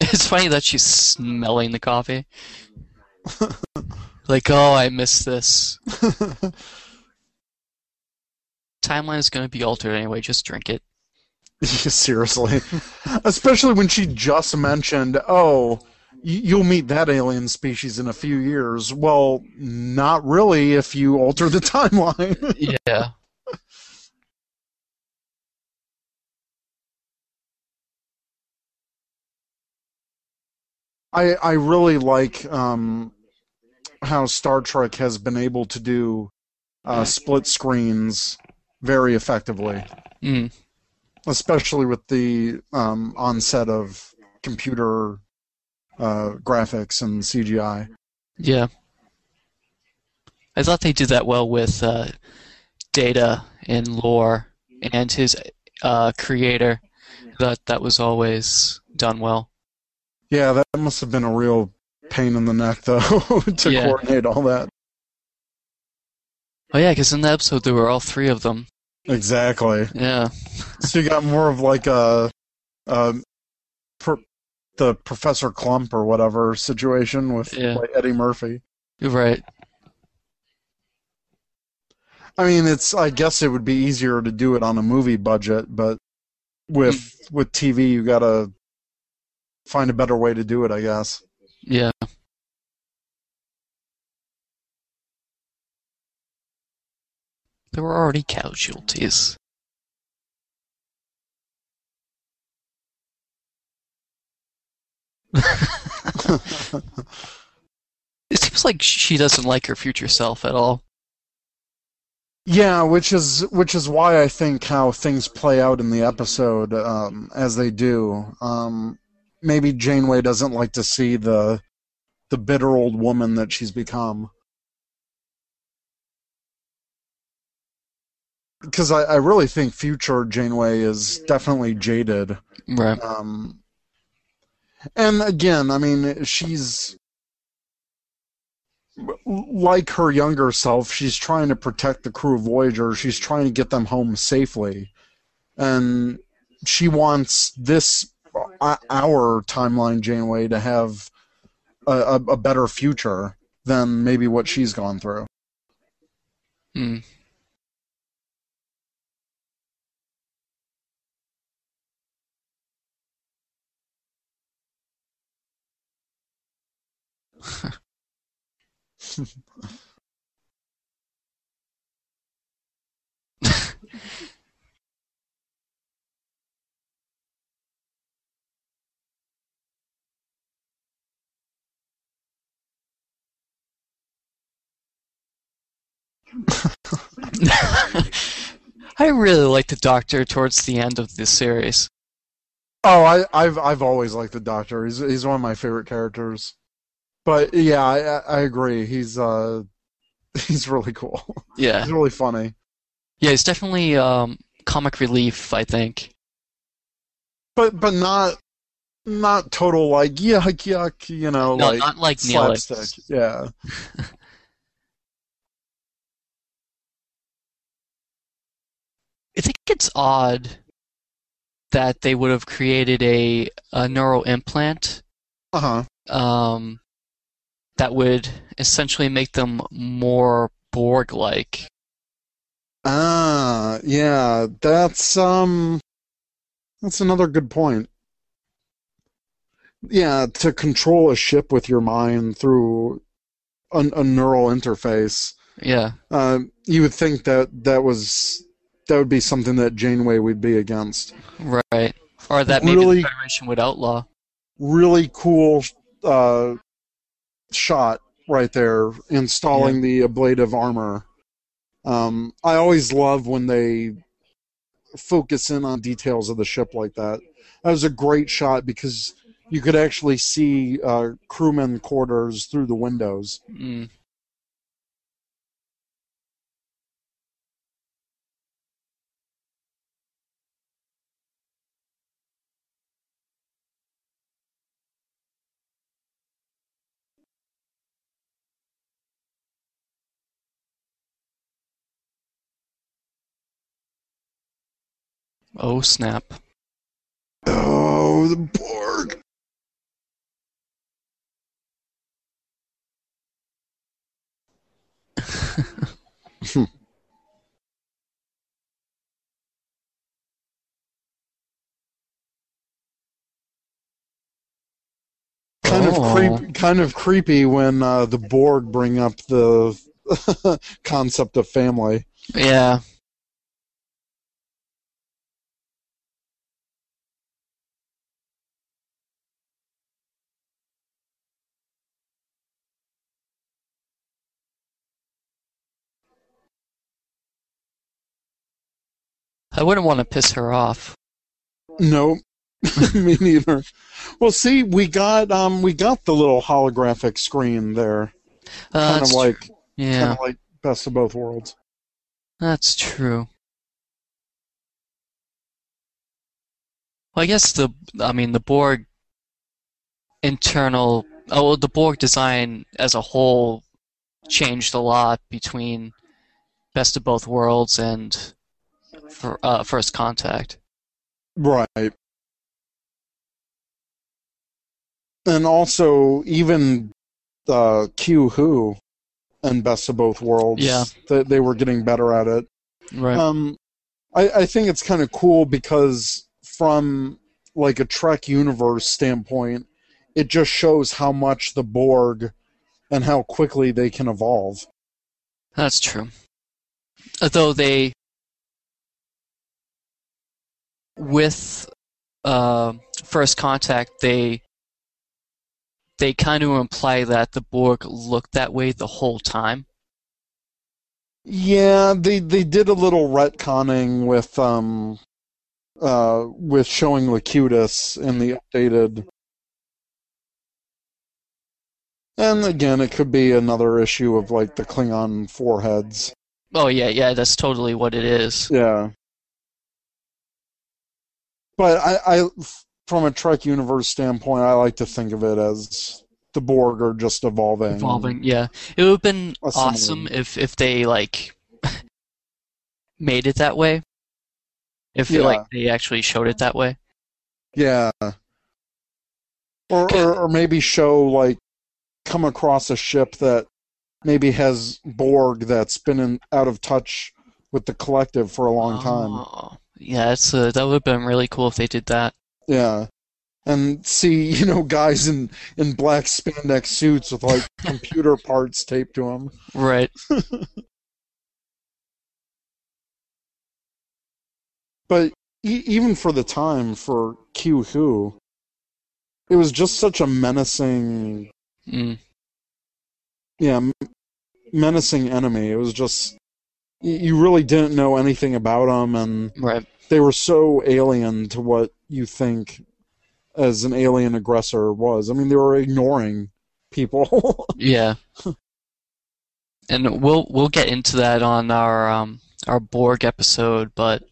It's funny that she's smelling the coffee. like, oh, I missed this. Timeline is going to be altered anyway. Just drink it. Seriously. Especially when she just mentioned, oh, you'll meet that alien species in a few years. Well, not really if you alter the timeline. Yeah. I, I really like um, how Star Trek has been able to do uh, split screens very effectively. Mm. especially with the um, onset of computer uh, graphics and CGI. Yeah. I thought they did that well with uh, Data and Lore and his uh, creator. That that was always done well. Yeah, that must have been a real pain in the neck, though, to Yeah. coordinate all that. Oh yeah, because in the episode there were all three of them. Exactly. Yeah. So you got more of like a, a per, the Professor Klump or whatever situation with Yeah. like Eddie Murphy. You're right. I mean, it's. I guess it would be easier to do it on a movie budget, but with mm. with TV, you gotta find a better way to do it. I guess. Yeah. There were already casualties. It seems like she doesn't like her future self at all. Yeah, which is which is why I think how things play out in the episode um, as they do. Um, maybe Janeway doesn't like to see the the bitter old woman that she's become. Because I, I really think future Janeway is definitely jaded. Right. Um, and again, I mean, she's like her younger self. She's trying to protect the crew of Voyager. She's trying to get them home safely, and she wants this uh, our timeline Janeway to have a, a, a better future than maybe what she's gone through. Hmm. I really like the Doctor towards the end of this series. Oh, I, I've I've always liked the Doctor. He's he's one of my favorite characters. But yeah, I I agree. He's uh he's really cool. Yeah, He's really funny. yeah, he's definitely um, comic relief. I think. But but not not total like yuck yuck, you know, No, like not like Neelix. slapstick. Yeah. I think it's odd that they would have created a, a neural implant Uh huh. um, that would essentially make them more Borg-like. Ah, yeah, that's um that's another good point. Yeah, to control a ship with your mind through a, a neural interface. Yeah, Uh, you would think that that was that would be something that Janeway would be against. right. Or that maybe Really- the Federation would outlaw. Really cool uh, shot right there, installing the ablative armor. Um, I always love when they focus in on details of the ship like that. That was a great shot because you could actually see uh, crewmen quarters through the windows. Mm. Oh snap! Oh, the Borg! kind Oh. of creep, kind of creepy when uh, the Borg bring up the concept of family. Yeah. I wouldn't want to piss her off. No, me neither. Well, see, we got um, we got the little holographic screen there, Uh, kind of like true. kind of like best of both worlds. that's true. Well, I guess the, I mean, the Borg internal, oh, the Borg design as a whole changed a lot between Best of Both Worlds and for, uh, First Contact. Right. And also, even uh, Q Who and Best of Both Worlds, Yeah. they, they were getting better at it. Right. Um, I, I think it's kind of cool because from like a Trek universe standpoint, it just shows how much the Borg and how quickly they can evolve. That's true. Although they, with uh, First Contact, they they kind of imply that the Borg looked that way the whole time. Yeah, they they did a little retconning with um uh with showing Locutus in the updated. And again, it could be another issue of like the Klingon foreheads. Oh yeah, yeah, that's totally what it is. Yeah. But I, I from a Trek universe standpoint, I like to think of it as the Borg are just evolving. Evolving, yeah. It would have been awesome if if they like made it that way. If Yeah. like they actually showed it that way. Yeah. Or, or or maybe show like come across a ship that maybe has Borg that's been in, out of touch with the collective for a long time. Oh, yeah, it's uh, that would have been really cool if they did that. Yeah. And see, you know, guys in, in black spandex suits with like computer parts taped to them. Right. But e- even for the time for Q Who, it was just such a menacing Mm. yeah, m- menacing enemy. It was just y- you really didn't know anything about them, and Right. They were so alien to what you think as an alien aggressor was. I mean, they were ignoring people. Yeah. and we'll we'll get into that on our um, our Borg episode. But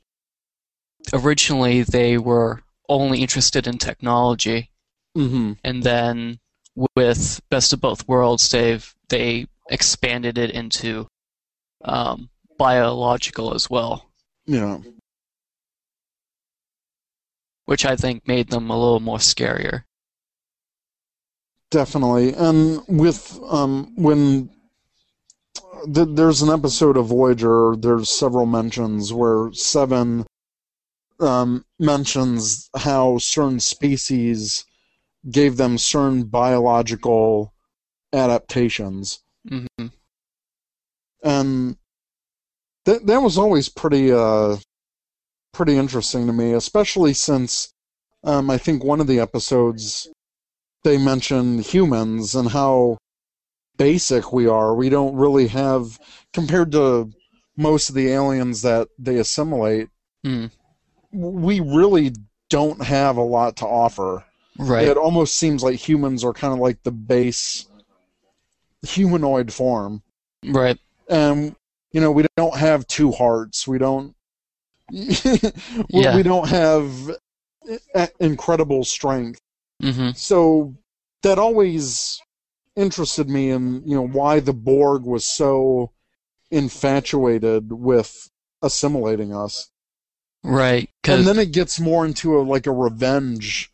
originally, they were only interested in technology, Mm-hmm. and then with Best of Both Worlds, they've they expanded it into um, biological as well, Yeah. Which I think made them a little more scarier. Definitely, and with um, when th- there's an episode of Voyager, there's several mentions where Seven um, mentions how certain species gave them certain biological adaptations, hmm and that that was always pretty uh, pretty interesting to me, especially since um, I think one of the episodes they mention humans and how basic we are. We don't really have, compared to most of the aliens that they assimilate, Hmm. we really don't have a lot to offer. Right. It almost seems like humans are kind of like the base humanoid form. Right. And, you know, we don't have two hearts. We don't. we, Yeah. we don't have incredible strength. hmm so that always interested me in you know why the Borg was so infatuated with assimilating us, Right. and then it gets more into a like a revenge,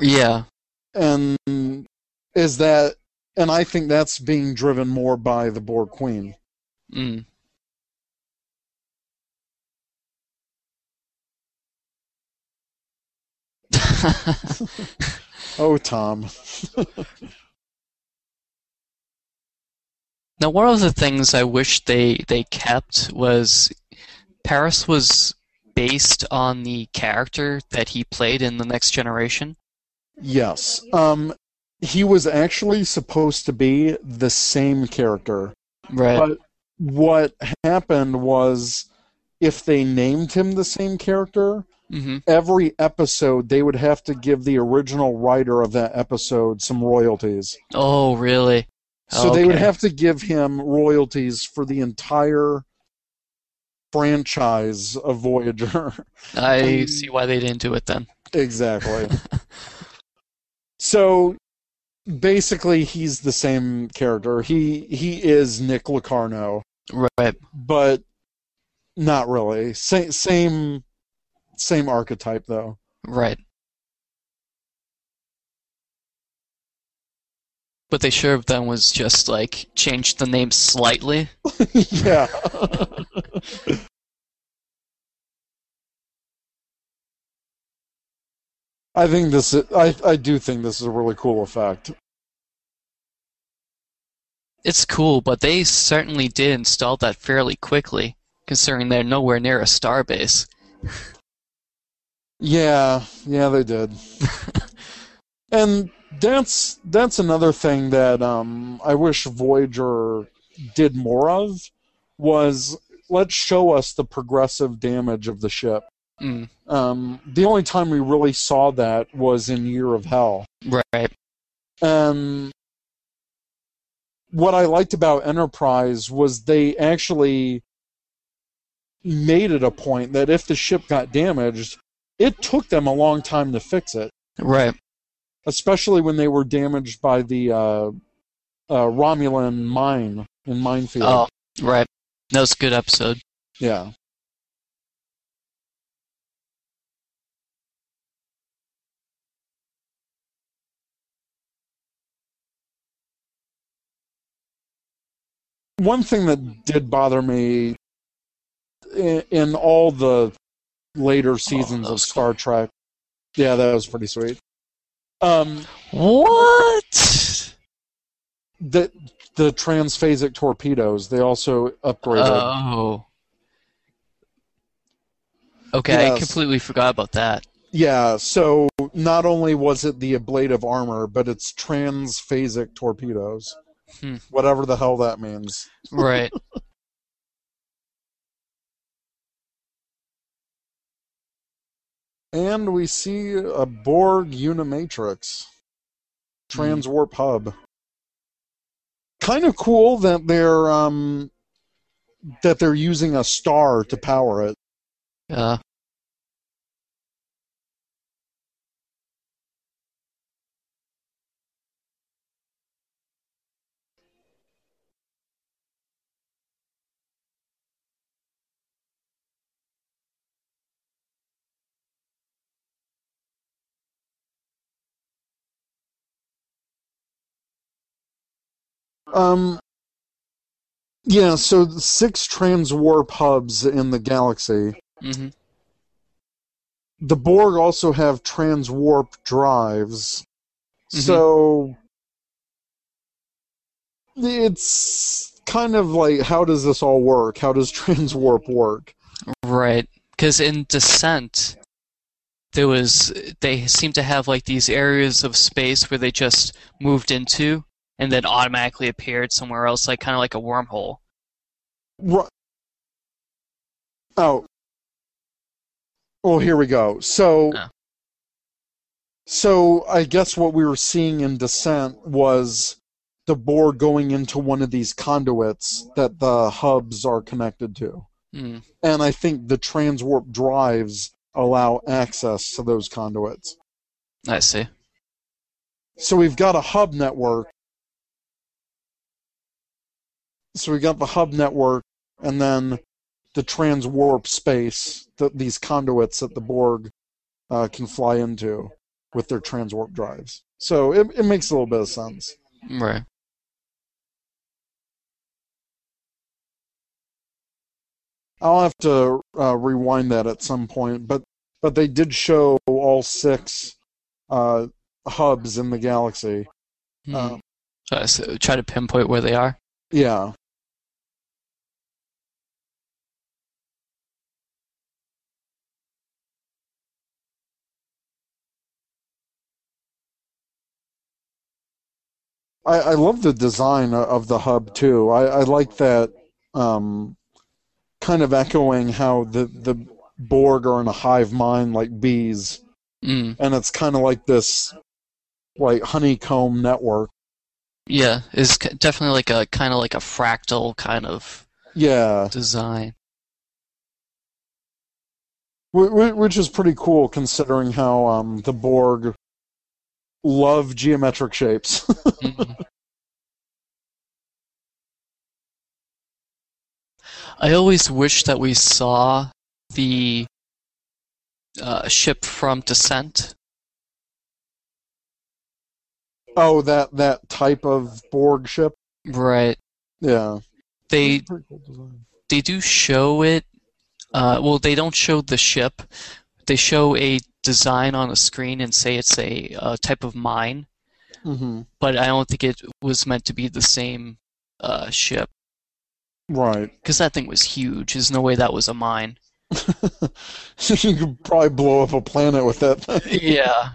yeah. and is that, and I think that's being driven more by the Borg Queen. Mm. Oh, Tom. Now, one of the things I wish they they kept was Paris was based on the character that he played in the Next Generation. Yes. Um, he was actually supposed to be the same character. Right. But what happened was if they named him the same character, hmm every episode they would have to give the original writer of that episode some royalties. Oh, really? So they would have to give him royalties for the entire franchise of Voyager. I see why they didn't do it then. exactly. so basically he's the same character. He he is Nick Locarno. Right. but not really. Same same same archetype though. Right. What they should have done was just like change the name slightly. yeah. I think this is, I I do think this is a really cool effect. It's cool, but they certainly did install that fairly quickly, considering they're nowhere near a starbase. Yeah, yeah, they did. and that's that's another thing that um, I wish Voyager did more of was let's show us the progressive damage of the ship. Mm, Um, the only time we really saw that was in Year of Hell. right. And what I liked about Enterprise was they actually made it a point that if the ship got damaged, it took them a long time to fix it, Right. especially when they were damaged by the uh, uh, Romulan mine in Minefield. Oh, right. That was a good episode. Yeah. One thing that did bother me in, in all the later seasons that of Star Trek, yeah, that was pretty sweet. Um, What? the the transphasic torpedoes they also upgraded. Oh. Okay, I completely forgot about that. Yeah, so not only was it the ablative armor, but it's transphasic torpedoes. Hmm. Whatever the hell that means. Right. And we see a Borg Unimatrix. Transwarp hub. kind of cool that they're um, that they're using a star to power it. Uh, Um, yeah, so the six transwarp hubs in the galaxy. hmm The Borg also have transwarp drives. So it's kind of like how does this all work? How does transwarp work? Right. Because in Descent, there was they seem to have like these areas of space where they just moved into and then automatically appeared somewhere else, like kind of like a wormhole. Ru- Oh. Well, here we go. So, Oh. so I guess what we were seeing in Descent was the Borg going into one of these conduits that the hubs are connected to, Mm. and I think the transwarp drives allow access to those conduits. I see. So we've got a hub network. So we got the hub network, and then the transwarp space that these conduits that the Borg uh, can fly into with their transwarp drives. So it, it makes a little bit of sense. Right. I'll have to uh, rewind that at some point, but but they did show all six uh, hubs in the galaxy. Hmm. Uh, so try to pinpoint where they are. yeah. I, I love the design of the hub too. I, I like that um, kind of echoing how the, the Borg are in a hive mind like bees, Mm. and it's kind of like this like honeycomb network. Yeah, it's definitely like a kind of like a fractal kind of Yeah, design. Wh- wh- which is pretty cool considering how um, the Borg love geometric shapes. Mhm. I always wish that we saw the uh, ship from Descent. oh, that that type of Borg ship. Right. Yeah, They cool they do show it. Uh, well, they don't show the ship. They show a design on a screen and say it's a uh, type of mine, hmm but I don't think it was meant to be the same uh, ship Right. because that thing was huge. There's no way that was a mine. you could probably blow up a planet with that thing. Yeah.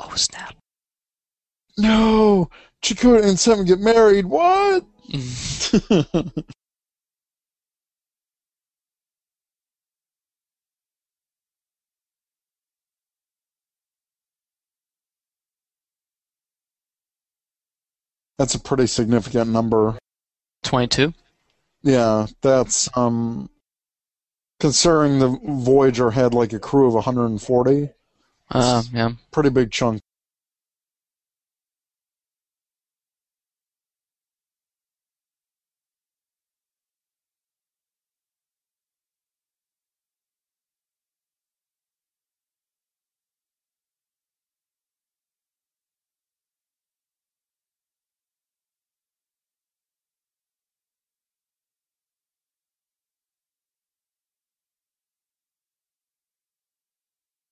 Oh snap! No, Chakotay and Seven get married. What? That's a pretty significant number. Twenty-two. Yeah, that's um considering the Voyager had like a crew of 140, Uh, yeah. pretty big chunk.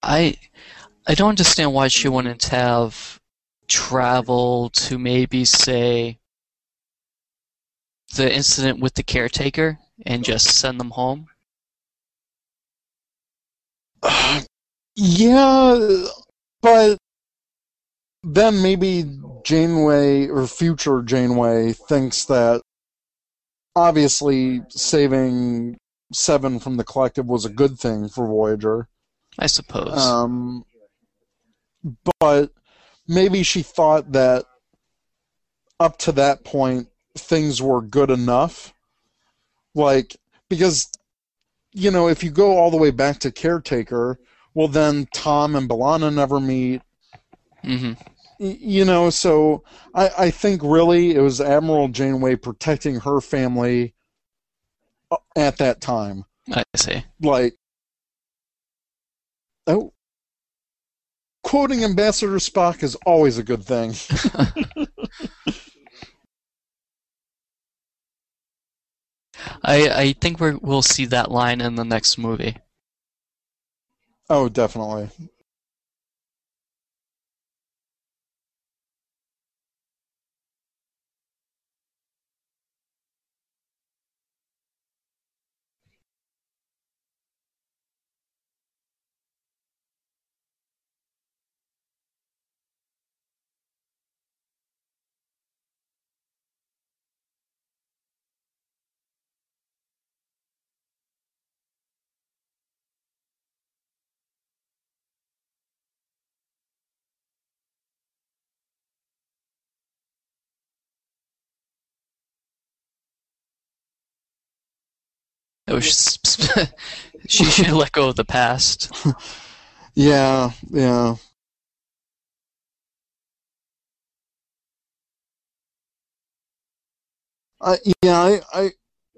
I I don't understand why she wouldn't have travel to maybe say the incident with the caretaker and just send them home. yeah, but then maybe Janeway or future Janeway thinks that obviously saving Seven from the Collective was a good thing for Voyager. I suppose. Um, but maybe she thought that up to that point things were good enough. Like because you know if you go all the way back to Caretaker, well then Tom and B'Elanna never meet. hmm Y- You know, so I, I think really it was Admiral Janeway protecting her family uh, at that time. I see. Like, oh, quoting Ambassador Spock is always a good thing. I I think we're, we'll see that line in the next movie. Oh, definitely. It was she should let go of the past. Yeah, yeah. I yeah, I, I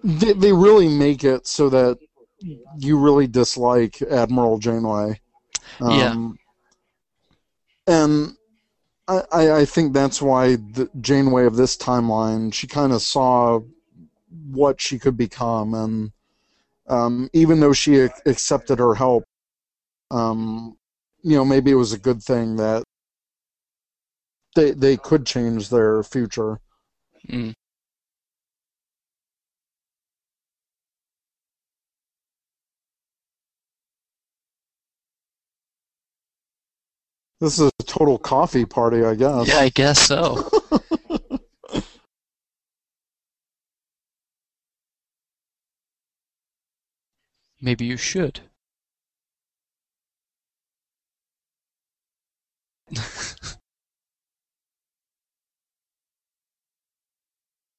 they, they really make it so that you really dislike Admiral Janeway. Yeah. Um, and I, I, I think that's why the Janeway of this timeline, she kind of saw what she could become, and um, even though she ac- accepted her help, um, you know, maybe it was a good thing that they they could change their future. Mm. This is a total coffee party, I guess. Yeah, I guess so. Maybe you should.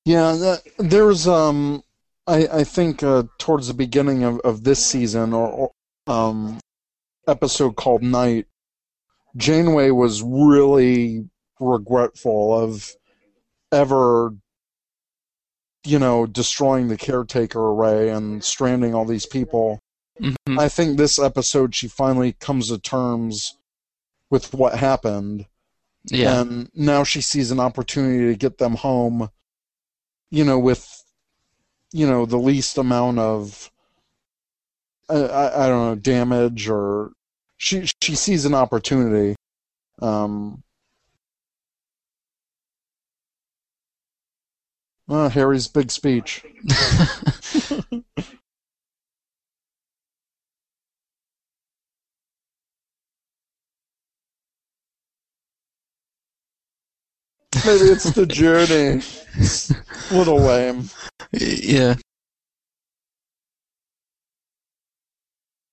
Yeah, there's um, I I think uh, towards the beginning of, of this season or, or um, episode called Night, Janeway was really regretful of ever, you know, destroying the caretaker array and stranding all these people. Mhm. I think this episode she finally comes to terms with what happened Yeah. and now she sees an opportunity to get them home you know with you know the least amount of I, I, I don't know damage or she she sees an opportunity um uh, Harry's big speech maybe it's the journey little lame yeah.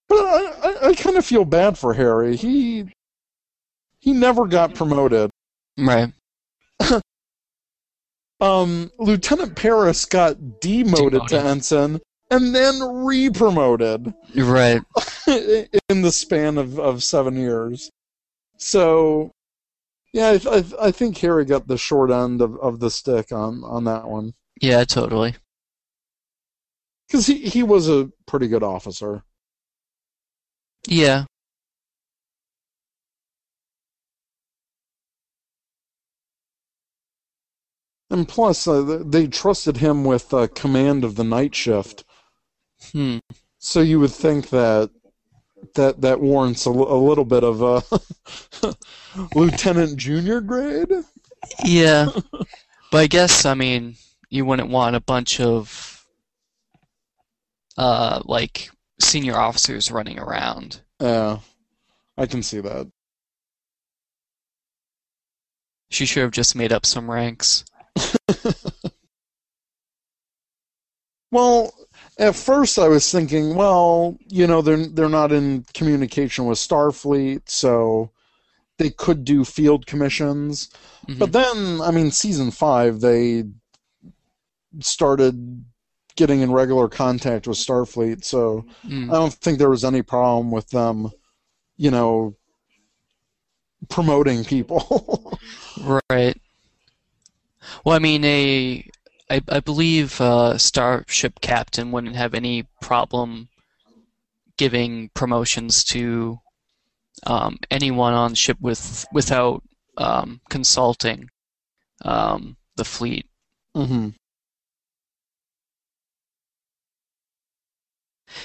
But I, I, I kind of feel bad for Harry. He he never got promoted. Right. Um, Lieutenant Paris got demoted, to ensign and then re-promoted Right. in the span of, of seven years. So, yeah, I, I, I think Harry got the short end of, of the stick on, on that one Yeah, totally. because he, he was a pretty good officer. Yeah. And plus, uh, they trusted him with uh, command of the night shift. Hmm. So you would think that that that warrants a, a little bit of a lieutenant junior grade. Yeah. but I guess, I mean, you wouldn't want a bunch of, uh, like, senior officers running around. Yeah, I can see that. She should have just made up some ranks. Well, at first I was thinking, well, you know, they're they're not in communication with Starfleet, so they could do field commissions. Mhm. But then, I mean, season five, they started getting in regular contact with Starfleet, so Mm. I don't think there was any problem with them, you know, promoting people. Right. Well, I mean, a I, I believe uh, starship captain wouldn't have any problem giving promotions to um, anyone on ship with without um, consulting um, the fleet. hmm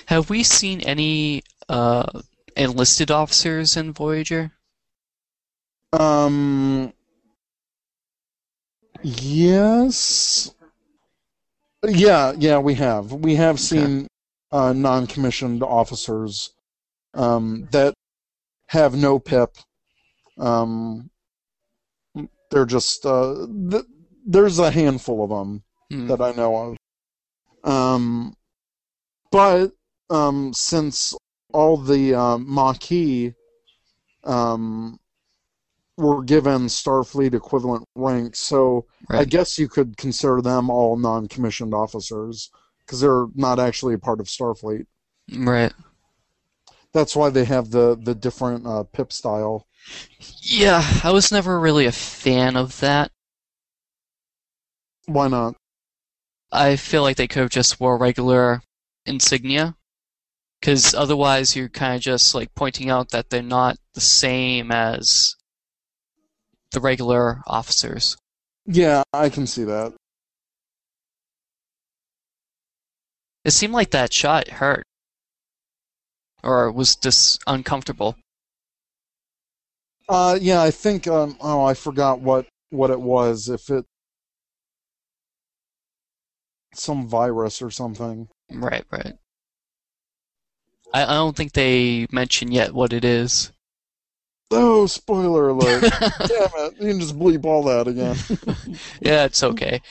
Have we seen any uh, enlisted officers in Voyager? Um. Yes. Yeah, yeah, we have. We have seen uh, non-commissioned officers um, that have no PIP. Um, they're just uh, th- there's a handful of them Hmm. that I know of. Um, but um, since all the um, Maquis um, were given Starfleet equivalent ranks, so I guess you could consider them all non-commissioned officers because they're not actually a part of Starfleet. Right. That's why they have the the different uh, PIP style. Yeah, I was never really a fan of that. Why not? I feel like they could have just wore regular insignia. Because otherwise, you're kind of just like pointing out that they're not the same as the regular officers. Yeah, I can see that. It seemed like that shot hurt. Or was just uncomfortable. Uh, yeah, I think. Um, oh, I forgot what what it was. If it some virus or something. Right, right. I, I don't think they mention yet what it is. Oh, spoiler alert! Damn it! You can just bleep all that again. yeah, it's okay.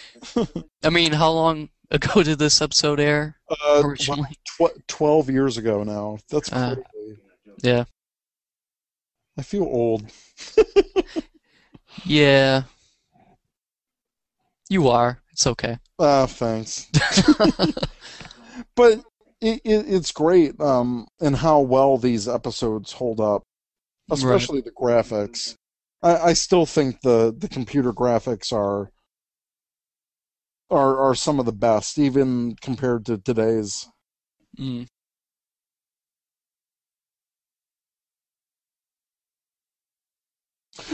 I mean, how long ago did this episode air Uh, originally? tw- Twelve years ago now. That's Uh. Yeah. I feel old. Yeah. You are. It's okay. Ah, thanks. but it, it, it's great um, and how well these episodes hold up, especially the graphics. I, I still think the, the computer graphics are are are some of the best, even compared to today's. Mm.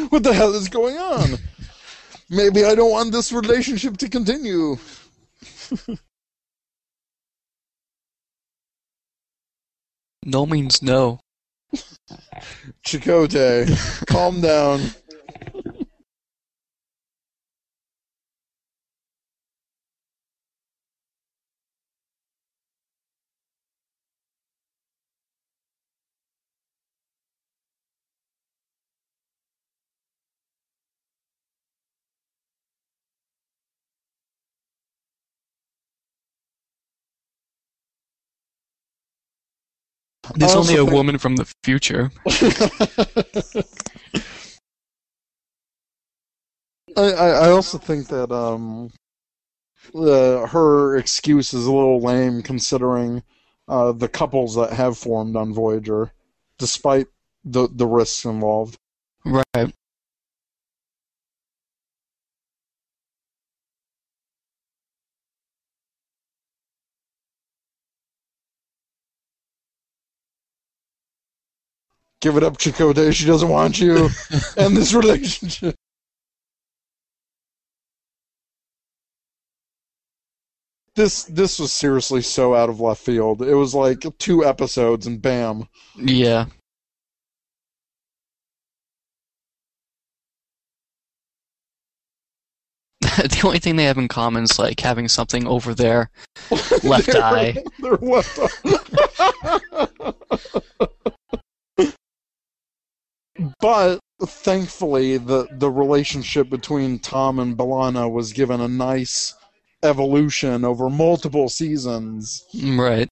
What the hell is going on? Maybe I don't want this relationship to continue. No means no. Chakotay, calm down. There's only a think- woman from the future. I, I I also think that um, uh, her excuse is a little lame considering uh, the couples that have formed on Voyager, despite the the risks involved. Right. Give it up, Chakotay. She doesn't want you and this relationship. This this was seriously so out of left field. It was like two episodes and bam. Yeah. the only thing they have in common is like having something over their left Their- eye. Their left eye. But thankfully, the the relationship between Tom and B'Elanna was given a nice evolution over multiple seasons. Right.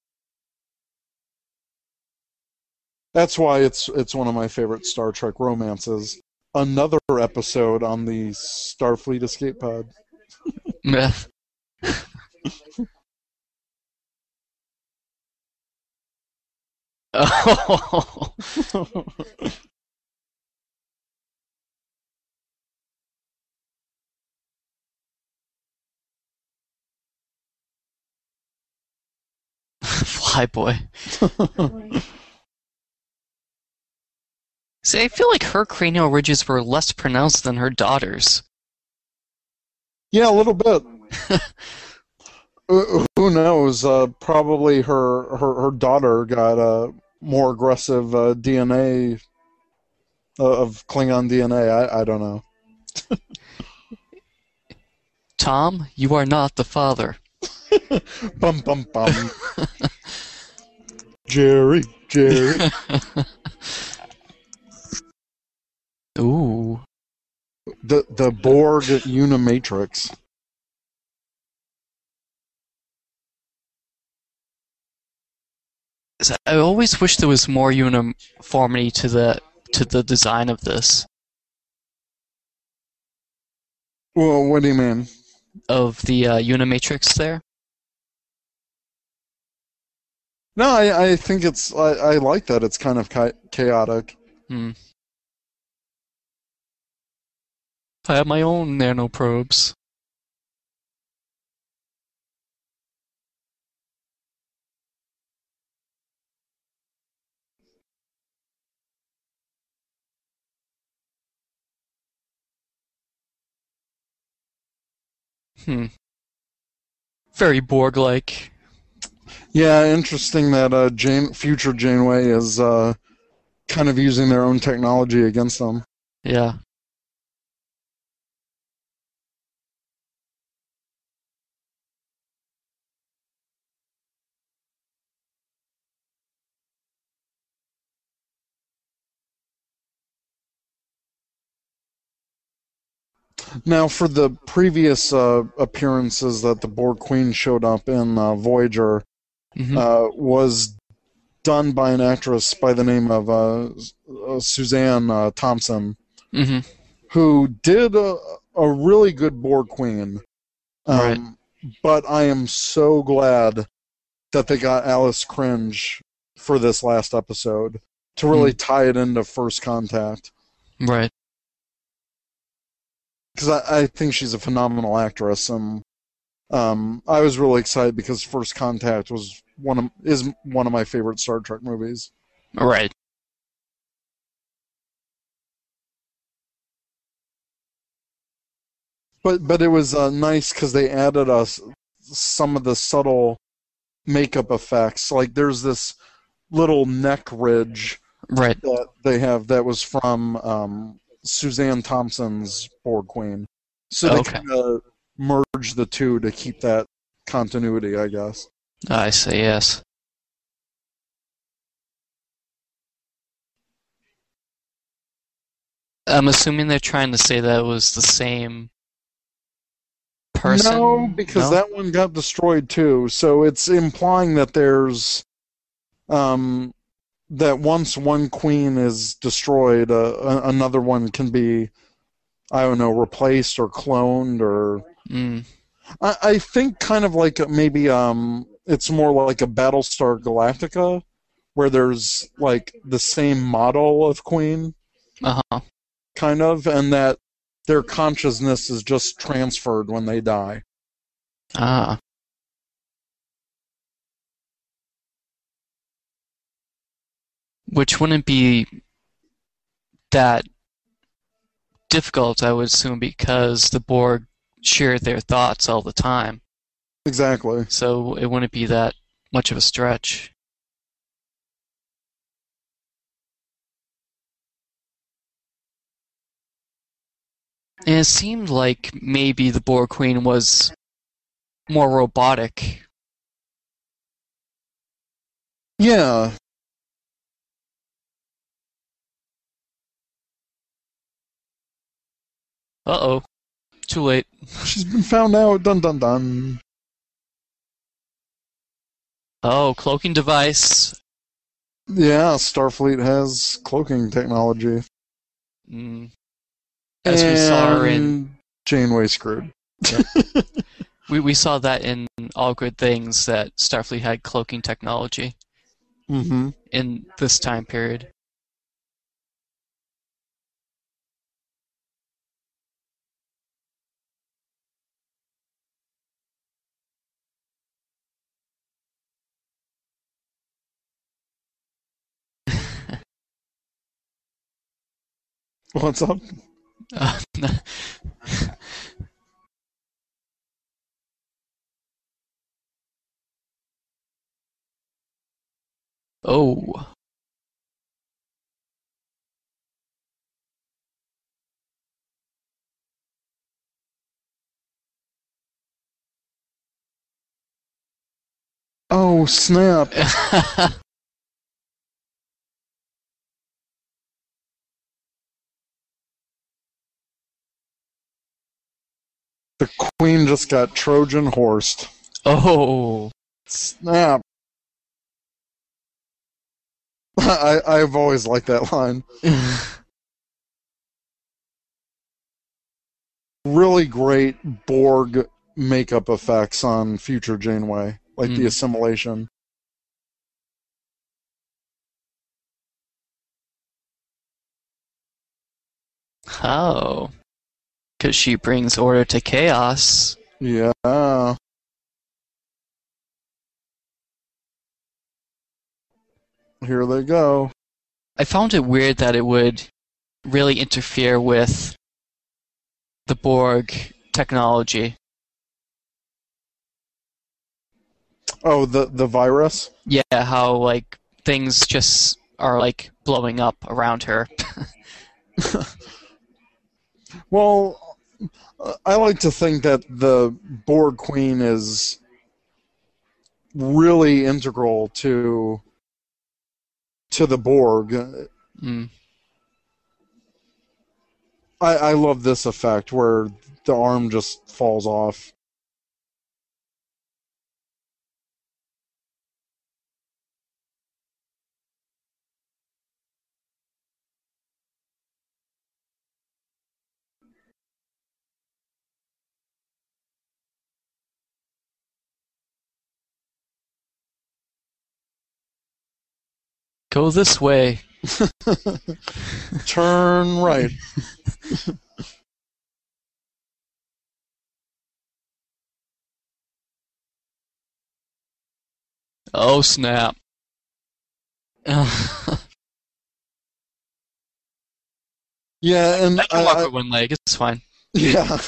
That's why it's it's one of my favorite Star Trek romances. Another episode on the Starfleet escape pod. Yeah. oh. Flyboy. See, I feel like her cranial ridges were less pronounced than her daughter's. Yeah, a little bit. Uh, Who knows? Uh, probably her, her her daughter got a more aggressive uh, DNA uh, of Klingon DNA. I, I don't know. Tom, you are not the father. Bum bum bum. Jerry, Jerry. Ooh. The the Borg Unimatrix. So I always wish there was more uniformity to the to the design of this. Well, what do you mean? Of the uh, Unimatrix there. No, I, I think it's I, I like that. It's kind of chaotic. Hmm. I have my own nanoprobes. Hmm. Very Borg-like. Yeah, interesting that uh, Jane, future Janeway is uh, kind of using their own technology against them. Yeah. Now, for the previous uh, appearances that the Borg Queen showed up in uh, Voyager, Mhm. uh, was done by an actress by the name of uh, uh, Suzanne uh, Thompson, hmm who did a, a really good Borg Queen. Um, Right. But I am so glad that they got Alice Krige for this last episode to really tie it into First Contact. Right. because I, I think she's a phenomenal actress, and um, I was really excited because First Contact was one of is one of my favorite Star Trek movies. Right. But but it was uh, nice because they added us some of the subtle makeup effects. Like there's this little neck ridge Right. that they have that was from um, Suzanne Thompson's Borg Queen. So they Okay. kind of merged the two to keep that continuity, I guess. I say yes. I'm assuming they're trying to say that it was the same person. No, because No? that one got destroyed too. So it's implying that there's um that once one queen is destroyed, uh, a- another one can be I don't know replaced or cloned or Mm, I, I think kind of like maybe um it's more like a Battlestar Galactica where there's like the same model of queen uh-huh. kind of and that their consciousness is just transferred when they die. Ah. Which wouldn't be that difficult, I would assume, because the Borg share their thoughts all the time. Exactly. So it wouldn't be that much of a stretch. And it seemed like maybe the Borg Queen was more robotic. Yeah, Uh oh. too late. She's been found out. Dun dun dun. Oh, cloaking device. Yeah, Starfleet has cloaking technology. Mm. As we saw in, And Janeway screwed. we, we saw that in All Good Things that Starfleet had cloaking technology Mm-hmm. in this time period. What's up? Uh, oh. Oh snap! The queen just got Trojan horsed. oh. Snap! I I've always liked that line. Really great Borg makeup effects on future Janeway, like the Mm. assimilation. oh. Because she brings order to chaos. Yeah. Here they go. I found it weird that it would really interfere with the Borg technology. Oh, the the virus. Yeah, how like things just are like blowing up around her. Well, I like to think that the Borg Queen is really integral to to the Borg. Mm. I, I love this effect where the arm just falls off. Go this way. Turn right. Oh snap. Yeah, and I can walk I- with one leg. It's fine. Yeah.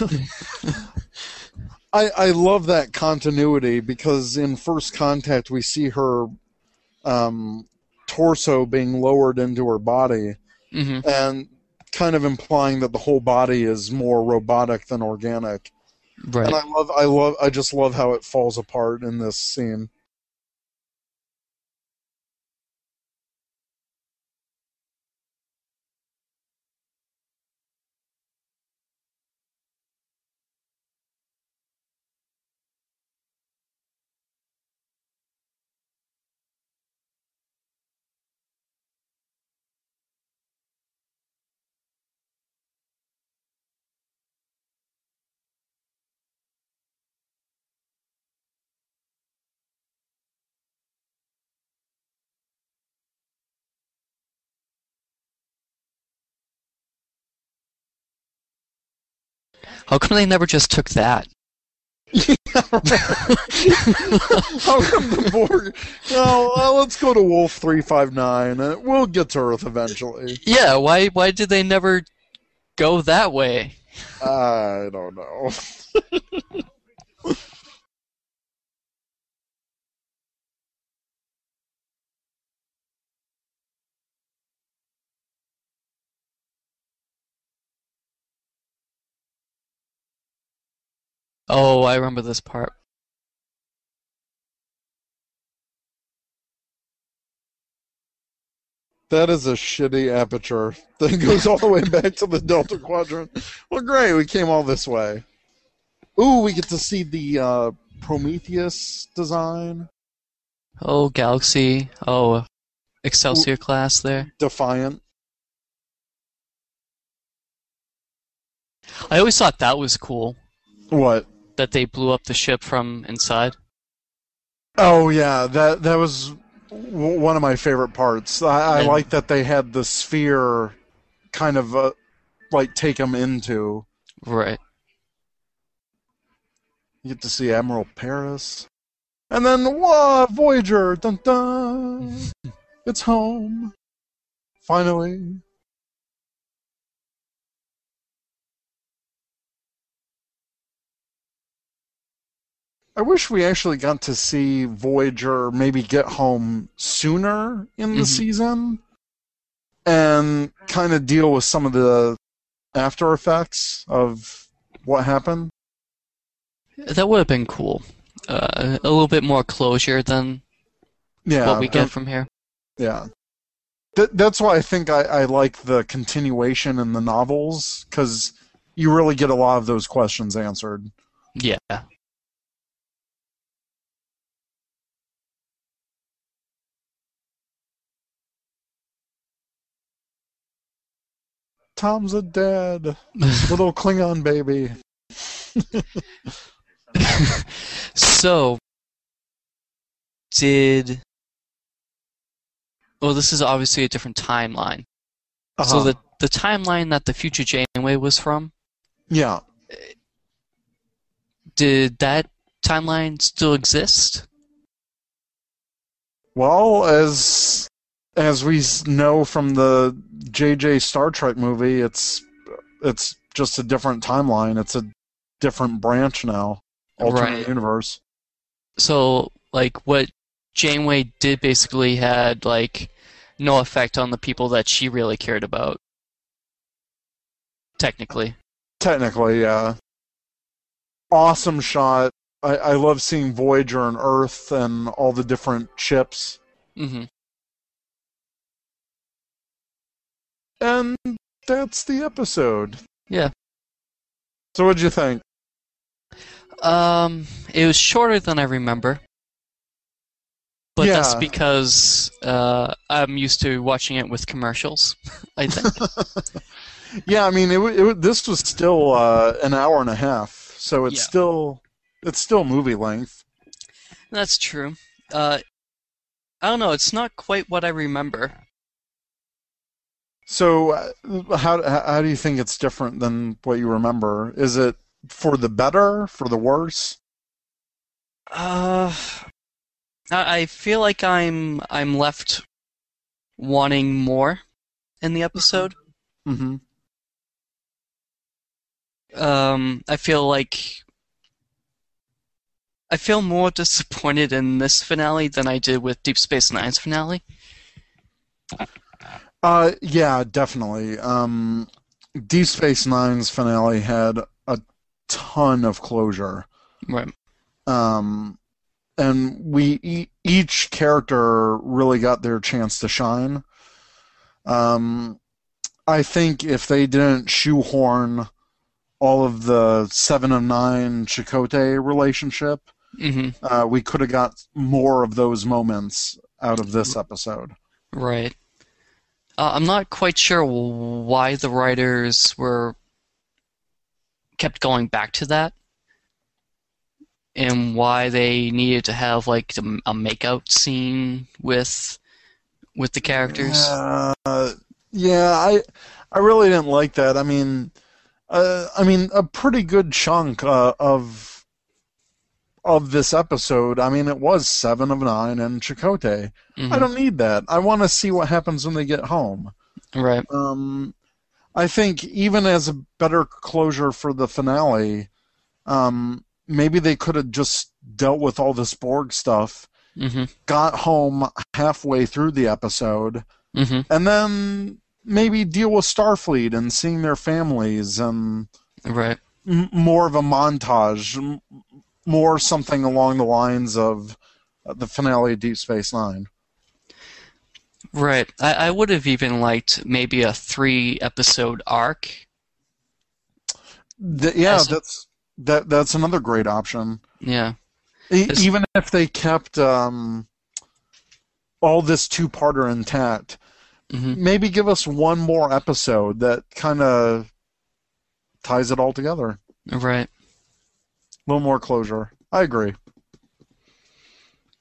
I I love that continuity because in First Contact we see her um, torso being lowered into her body hmm and kind of implying that the whole body is more robotic than organic. Right. And I love I love I just love how it falls apart in this scene. How come they never just took that? How come the Borg? Well, uh, let's go to Wolf three five nine. Uh, we'll get to Earth eventually. Yeah, why why did they never go that way? I don't know. Oh, I remember this part. That is a shitty aperture that goes all the way back to the Delta Quadrant. Well, great, we came all this way. Ooh, we get to see the uh, Prometheus design. Oh, Galaxy. Oh, Excelsior class there. Defiant. I always thought that was cool What? That they blew up the ship from inside. Oh yeah, that that was w- one of my favorite parts. I, I And- like that they had the sphere kind of uh, like take them into. Right. You get to see Admiral Paris, and then whoa, Voyager, dun dun, it's home, finally. I wish we actually got to see Voyager maybe get home sooner in the Mhm. season and kind of deal with some of the after effects of what happened. That would have been cool. Uh, a little bit more closure than Yeah, what we get from here. Yeah. Th- that's why I think I, I like the continuation in the novels, because you really get a lot of those questions answered. Yeah. Tom's a dad. Little Klingon baby. so, did. Well, this is obviously a different timeline. So Uh-huh. the the timeline that the future Janeway was from, Yeah. did that timeline still exist? Well, as as we know from the JJ Star Trek movie, it's it's just a different timeline. It's a different branch now. Alternate Right. universe. So, like, what Janeway did basically had like no effect on the people that she really cared about. Technically, Technically, yeah. Awesome shot. I, I love seeing Voyager and Earth and all the different ships. hmm And that's the episode. Yeah. So what'd you think? Um, it was shorter than I remember, but that's because uh, I'm used to watching it with commercials. I think. Yeah, I mean, it, it, this was still uh, an hour and a half, so it's Yeah. still it's still movie length. that's true. Uh, I don't know. It's not quite what I remember. So uh, how how do you think it's different than what you remember? Is it for the better, for the worse? Uh, I I feel like I'm I'm left wanting more in the episode. Mm-hmm. Um, I feel like I feel more disappointed in this finale than I did with Deep Space Nine's finale. Uh, yeah, definitely. Um, Deep Space Nine's finale had a ton of closure. Right. um, and we e- each character really got their chance to shine. Um, I think if they didn't shoehorn all of the Seven of Nine Chakotay relationship, hmm uh, we could have got more of those moments out of this episode. Right. Uh, I'm not quite sure why the writers were kept going back to that, and why they needed to have like a makeout scene with with the characters. Uh, yeah, I I really didn't like that. I mean, uh, I mean, a pretty good chunk uh, of of this episode. I mean, it was seven of nine and Chakotay. Mhm. I don't need that. I want to see what happens when they get home. Right. Um, I think even as a better closure for the finale, um, maybe they could have just dealt with all this Borg stuff, hmm got home halfway through the episode, hmm and then maybe deal with Starfleet and seeing their families and Right. m- more of a montage, m- more something along the lines of uh, the finale of Deep Space Nine. Right. I, I would have even liked maybe a three episode arc. Th- yeah, a- that's that that's another great option. Yeah. E- Even if they kept um, all this two-parter intact, hmm maybe give us one more episode that kind of ties it all together. Right. A little more closure. I agree.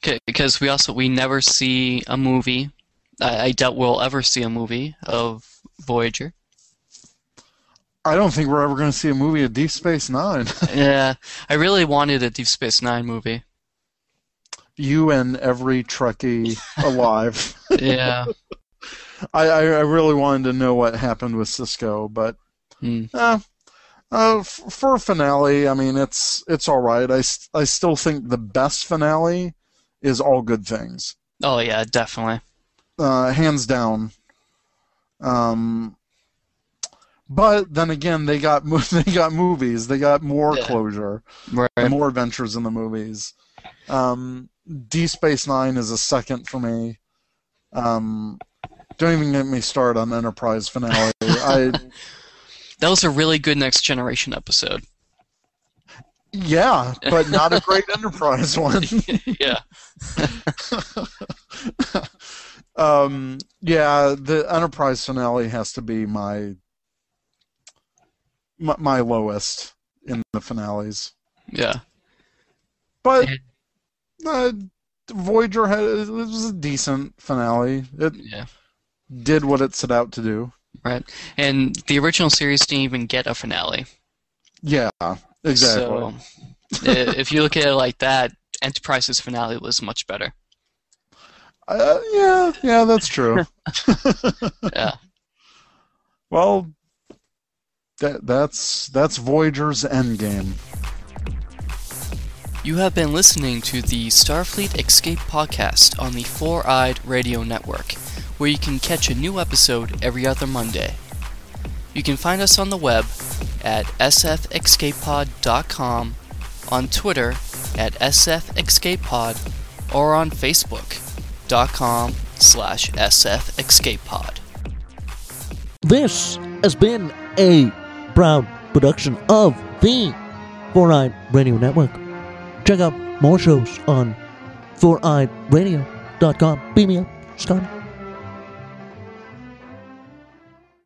'Kay, Because we also we never see a movie. I, I doubt we'll ever see a movie of Voyager. I don't think we're ever going to see a movie of Deep Space Nine. yeah, I really wanted a Deep Space Nine movie. you and every Trekkie alive. Yeah. I, I, really wanted to know what happened with Sisko, but Hmm. uh, uh, f- for a finale, I mean, it's it's all right. I, I still think the best finale is All Good Things, Oh yeah, definitely. uh, hands down. Um, but then again, they got mo- they got movies. They got more Yeah. closure, Right. and more adventures in the movies. Um, Deep Space Nine is a second for me. Um, don't even get me started on Enterprise finale. I That was a really good Next Generation episode. yeah, but not a great Enterprise one. yeah. um, yeah, the Enterprise finale has to be my my, my lowest in the finales. Yeah. But And- uh, Voyager had it was a decent finale. It Yeah. did what it set out to do. Right. And the original series didn't even get a finale. Yeah, exactly. So if you look at it like that, Enterprise's finale was much better. Uh, yeah, yeah, that's true. Yeah. well, that that's that's Voyager's endgame. You have been listening to the Starfleet Escape podcast on the Four Eyed Radio Network, where you can catch a new episode every other Monday. You can find us on the web at sfescapepod.com, on Twitter at sfescapepod, or on facebook.com slash sfescapepod. This has been a proud production of the Four Eyed Radio Network. Check out more shows on foureyedradio.com. Beam me up, Scotty.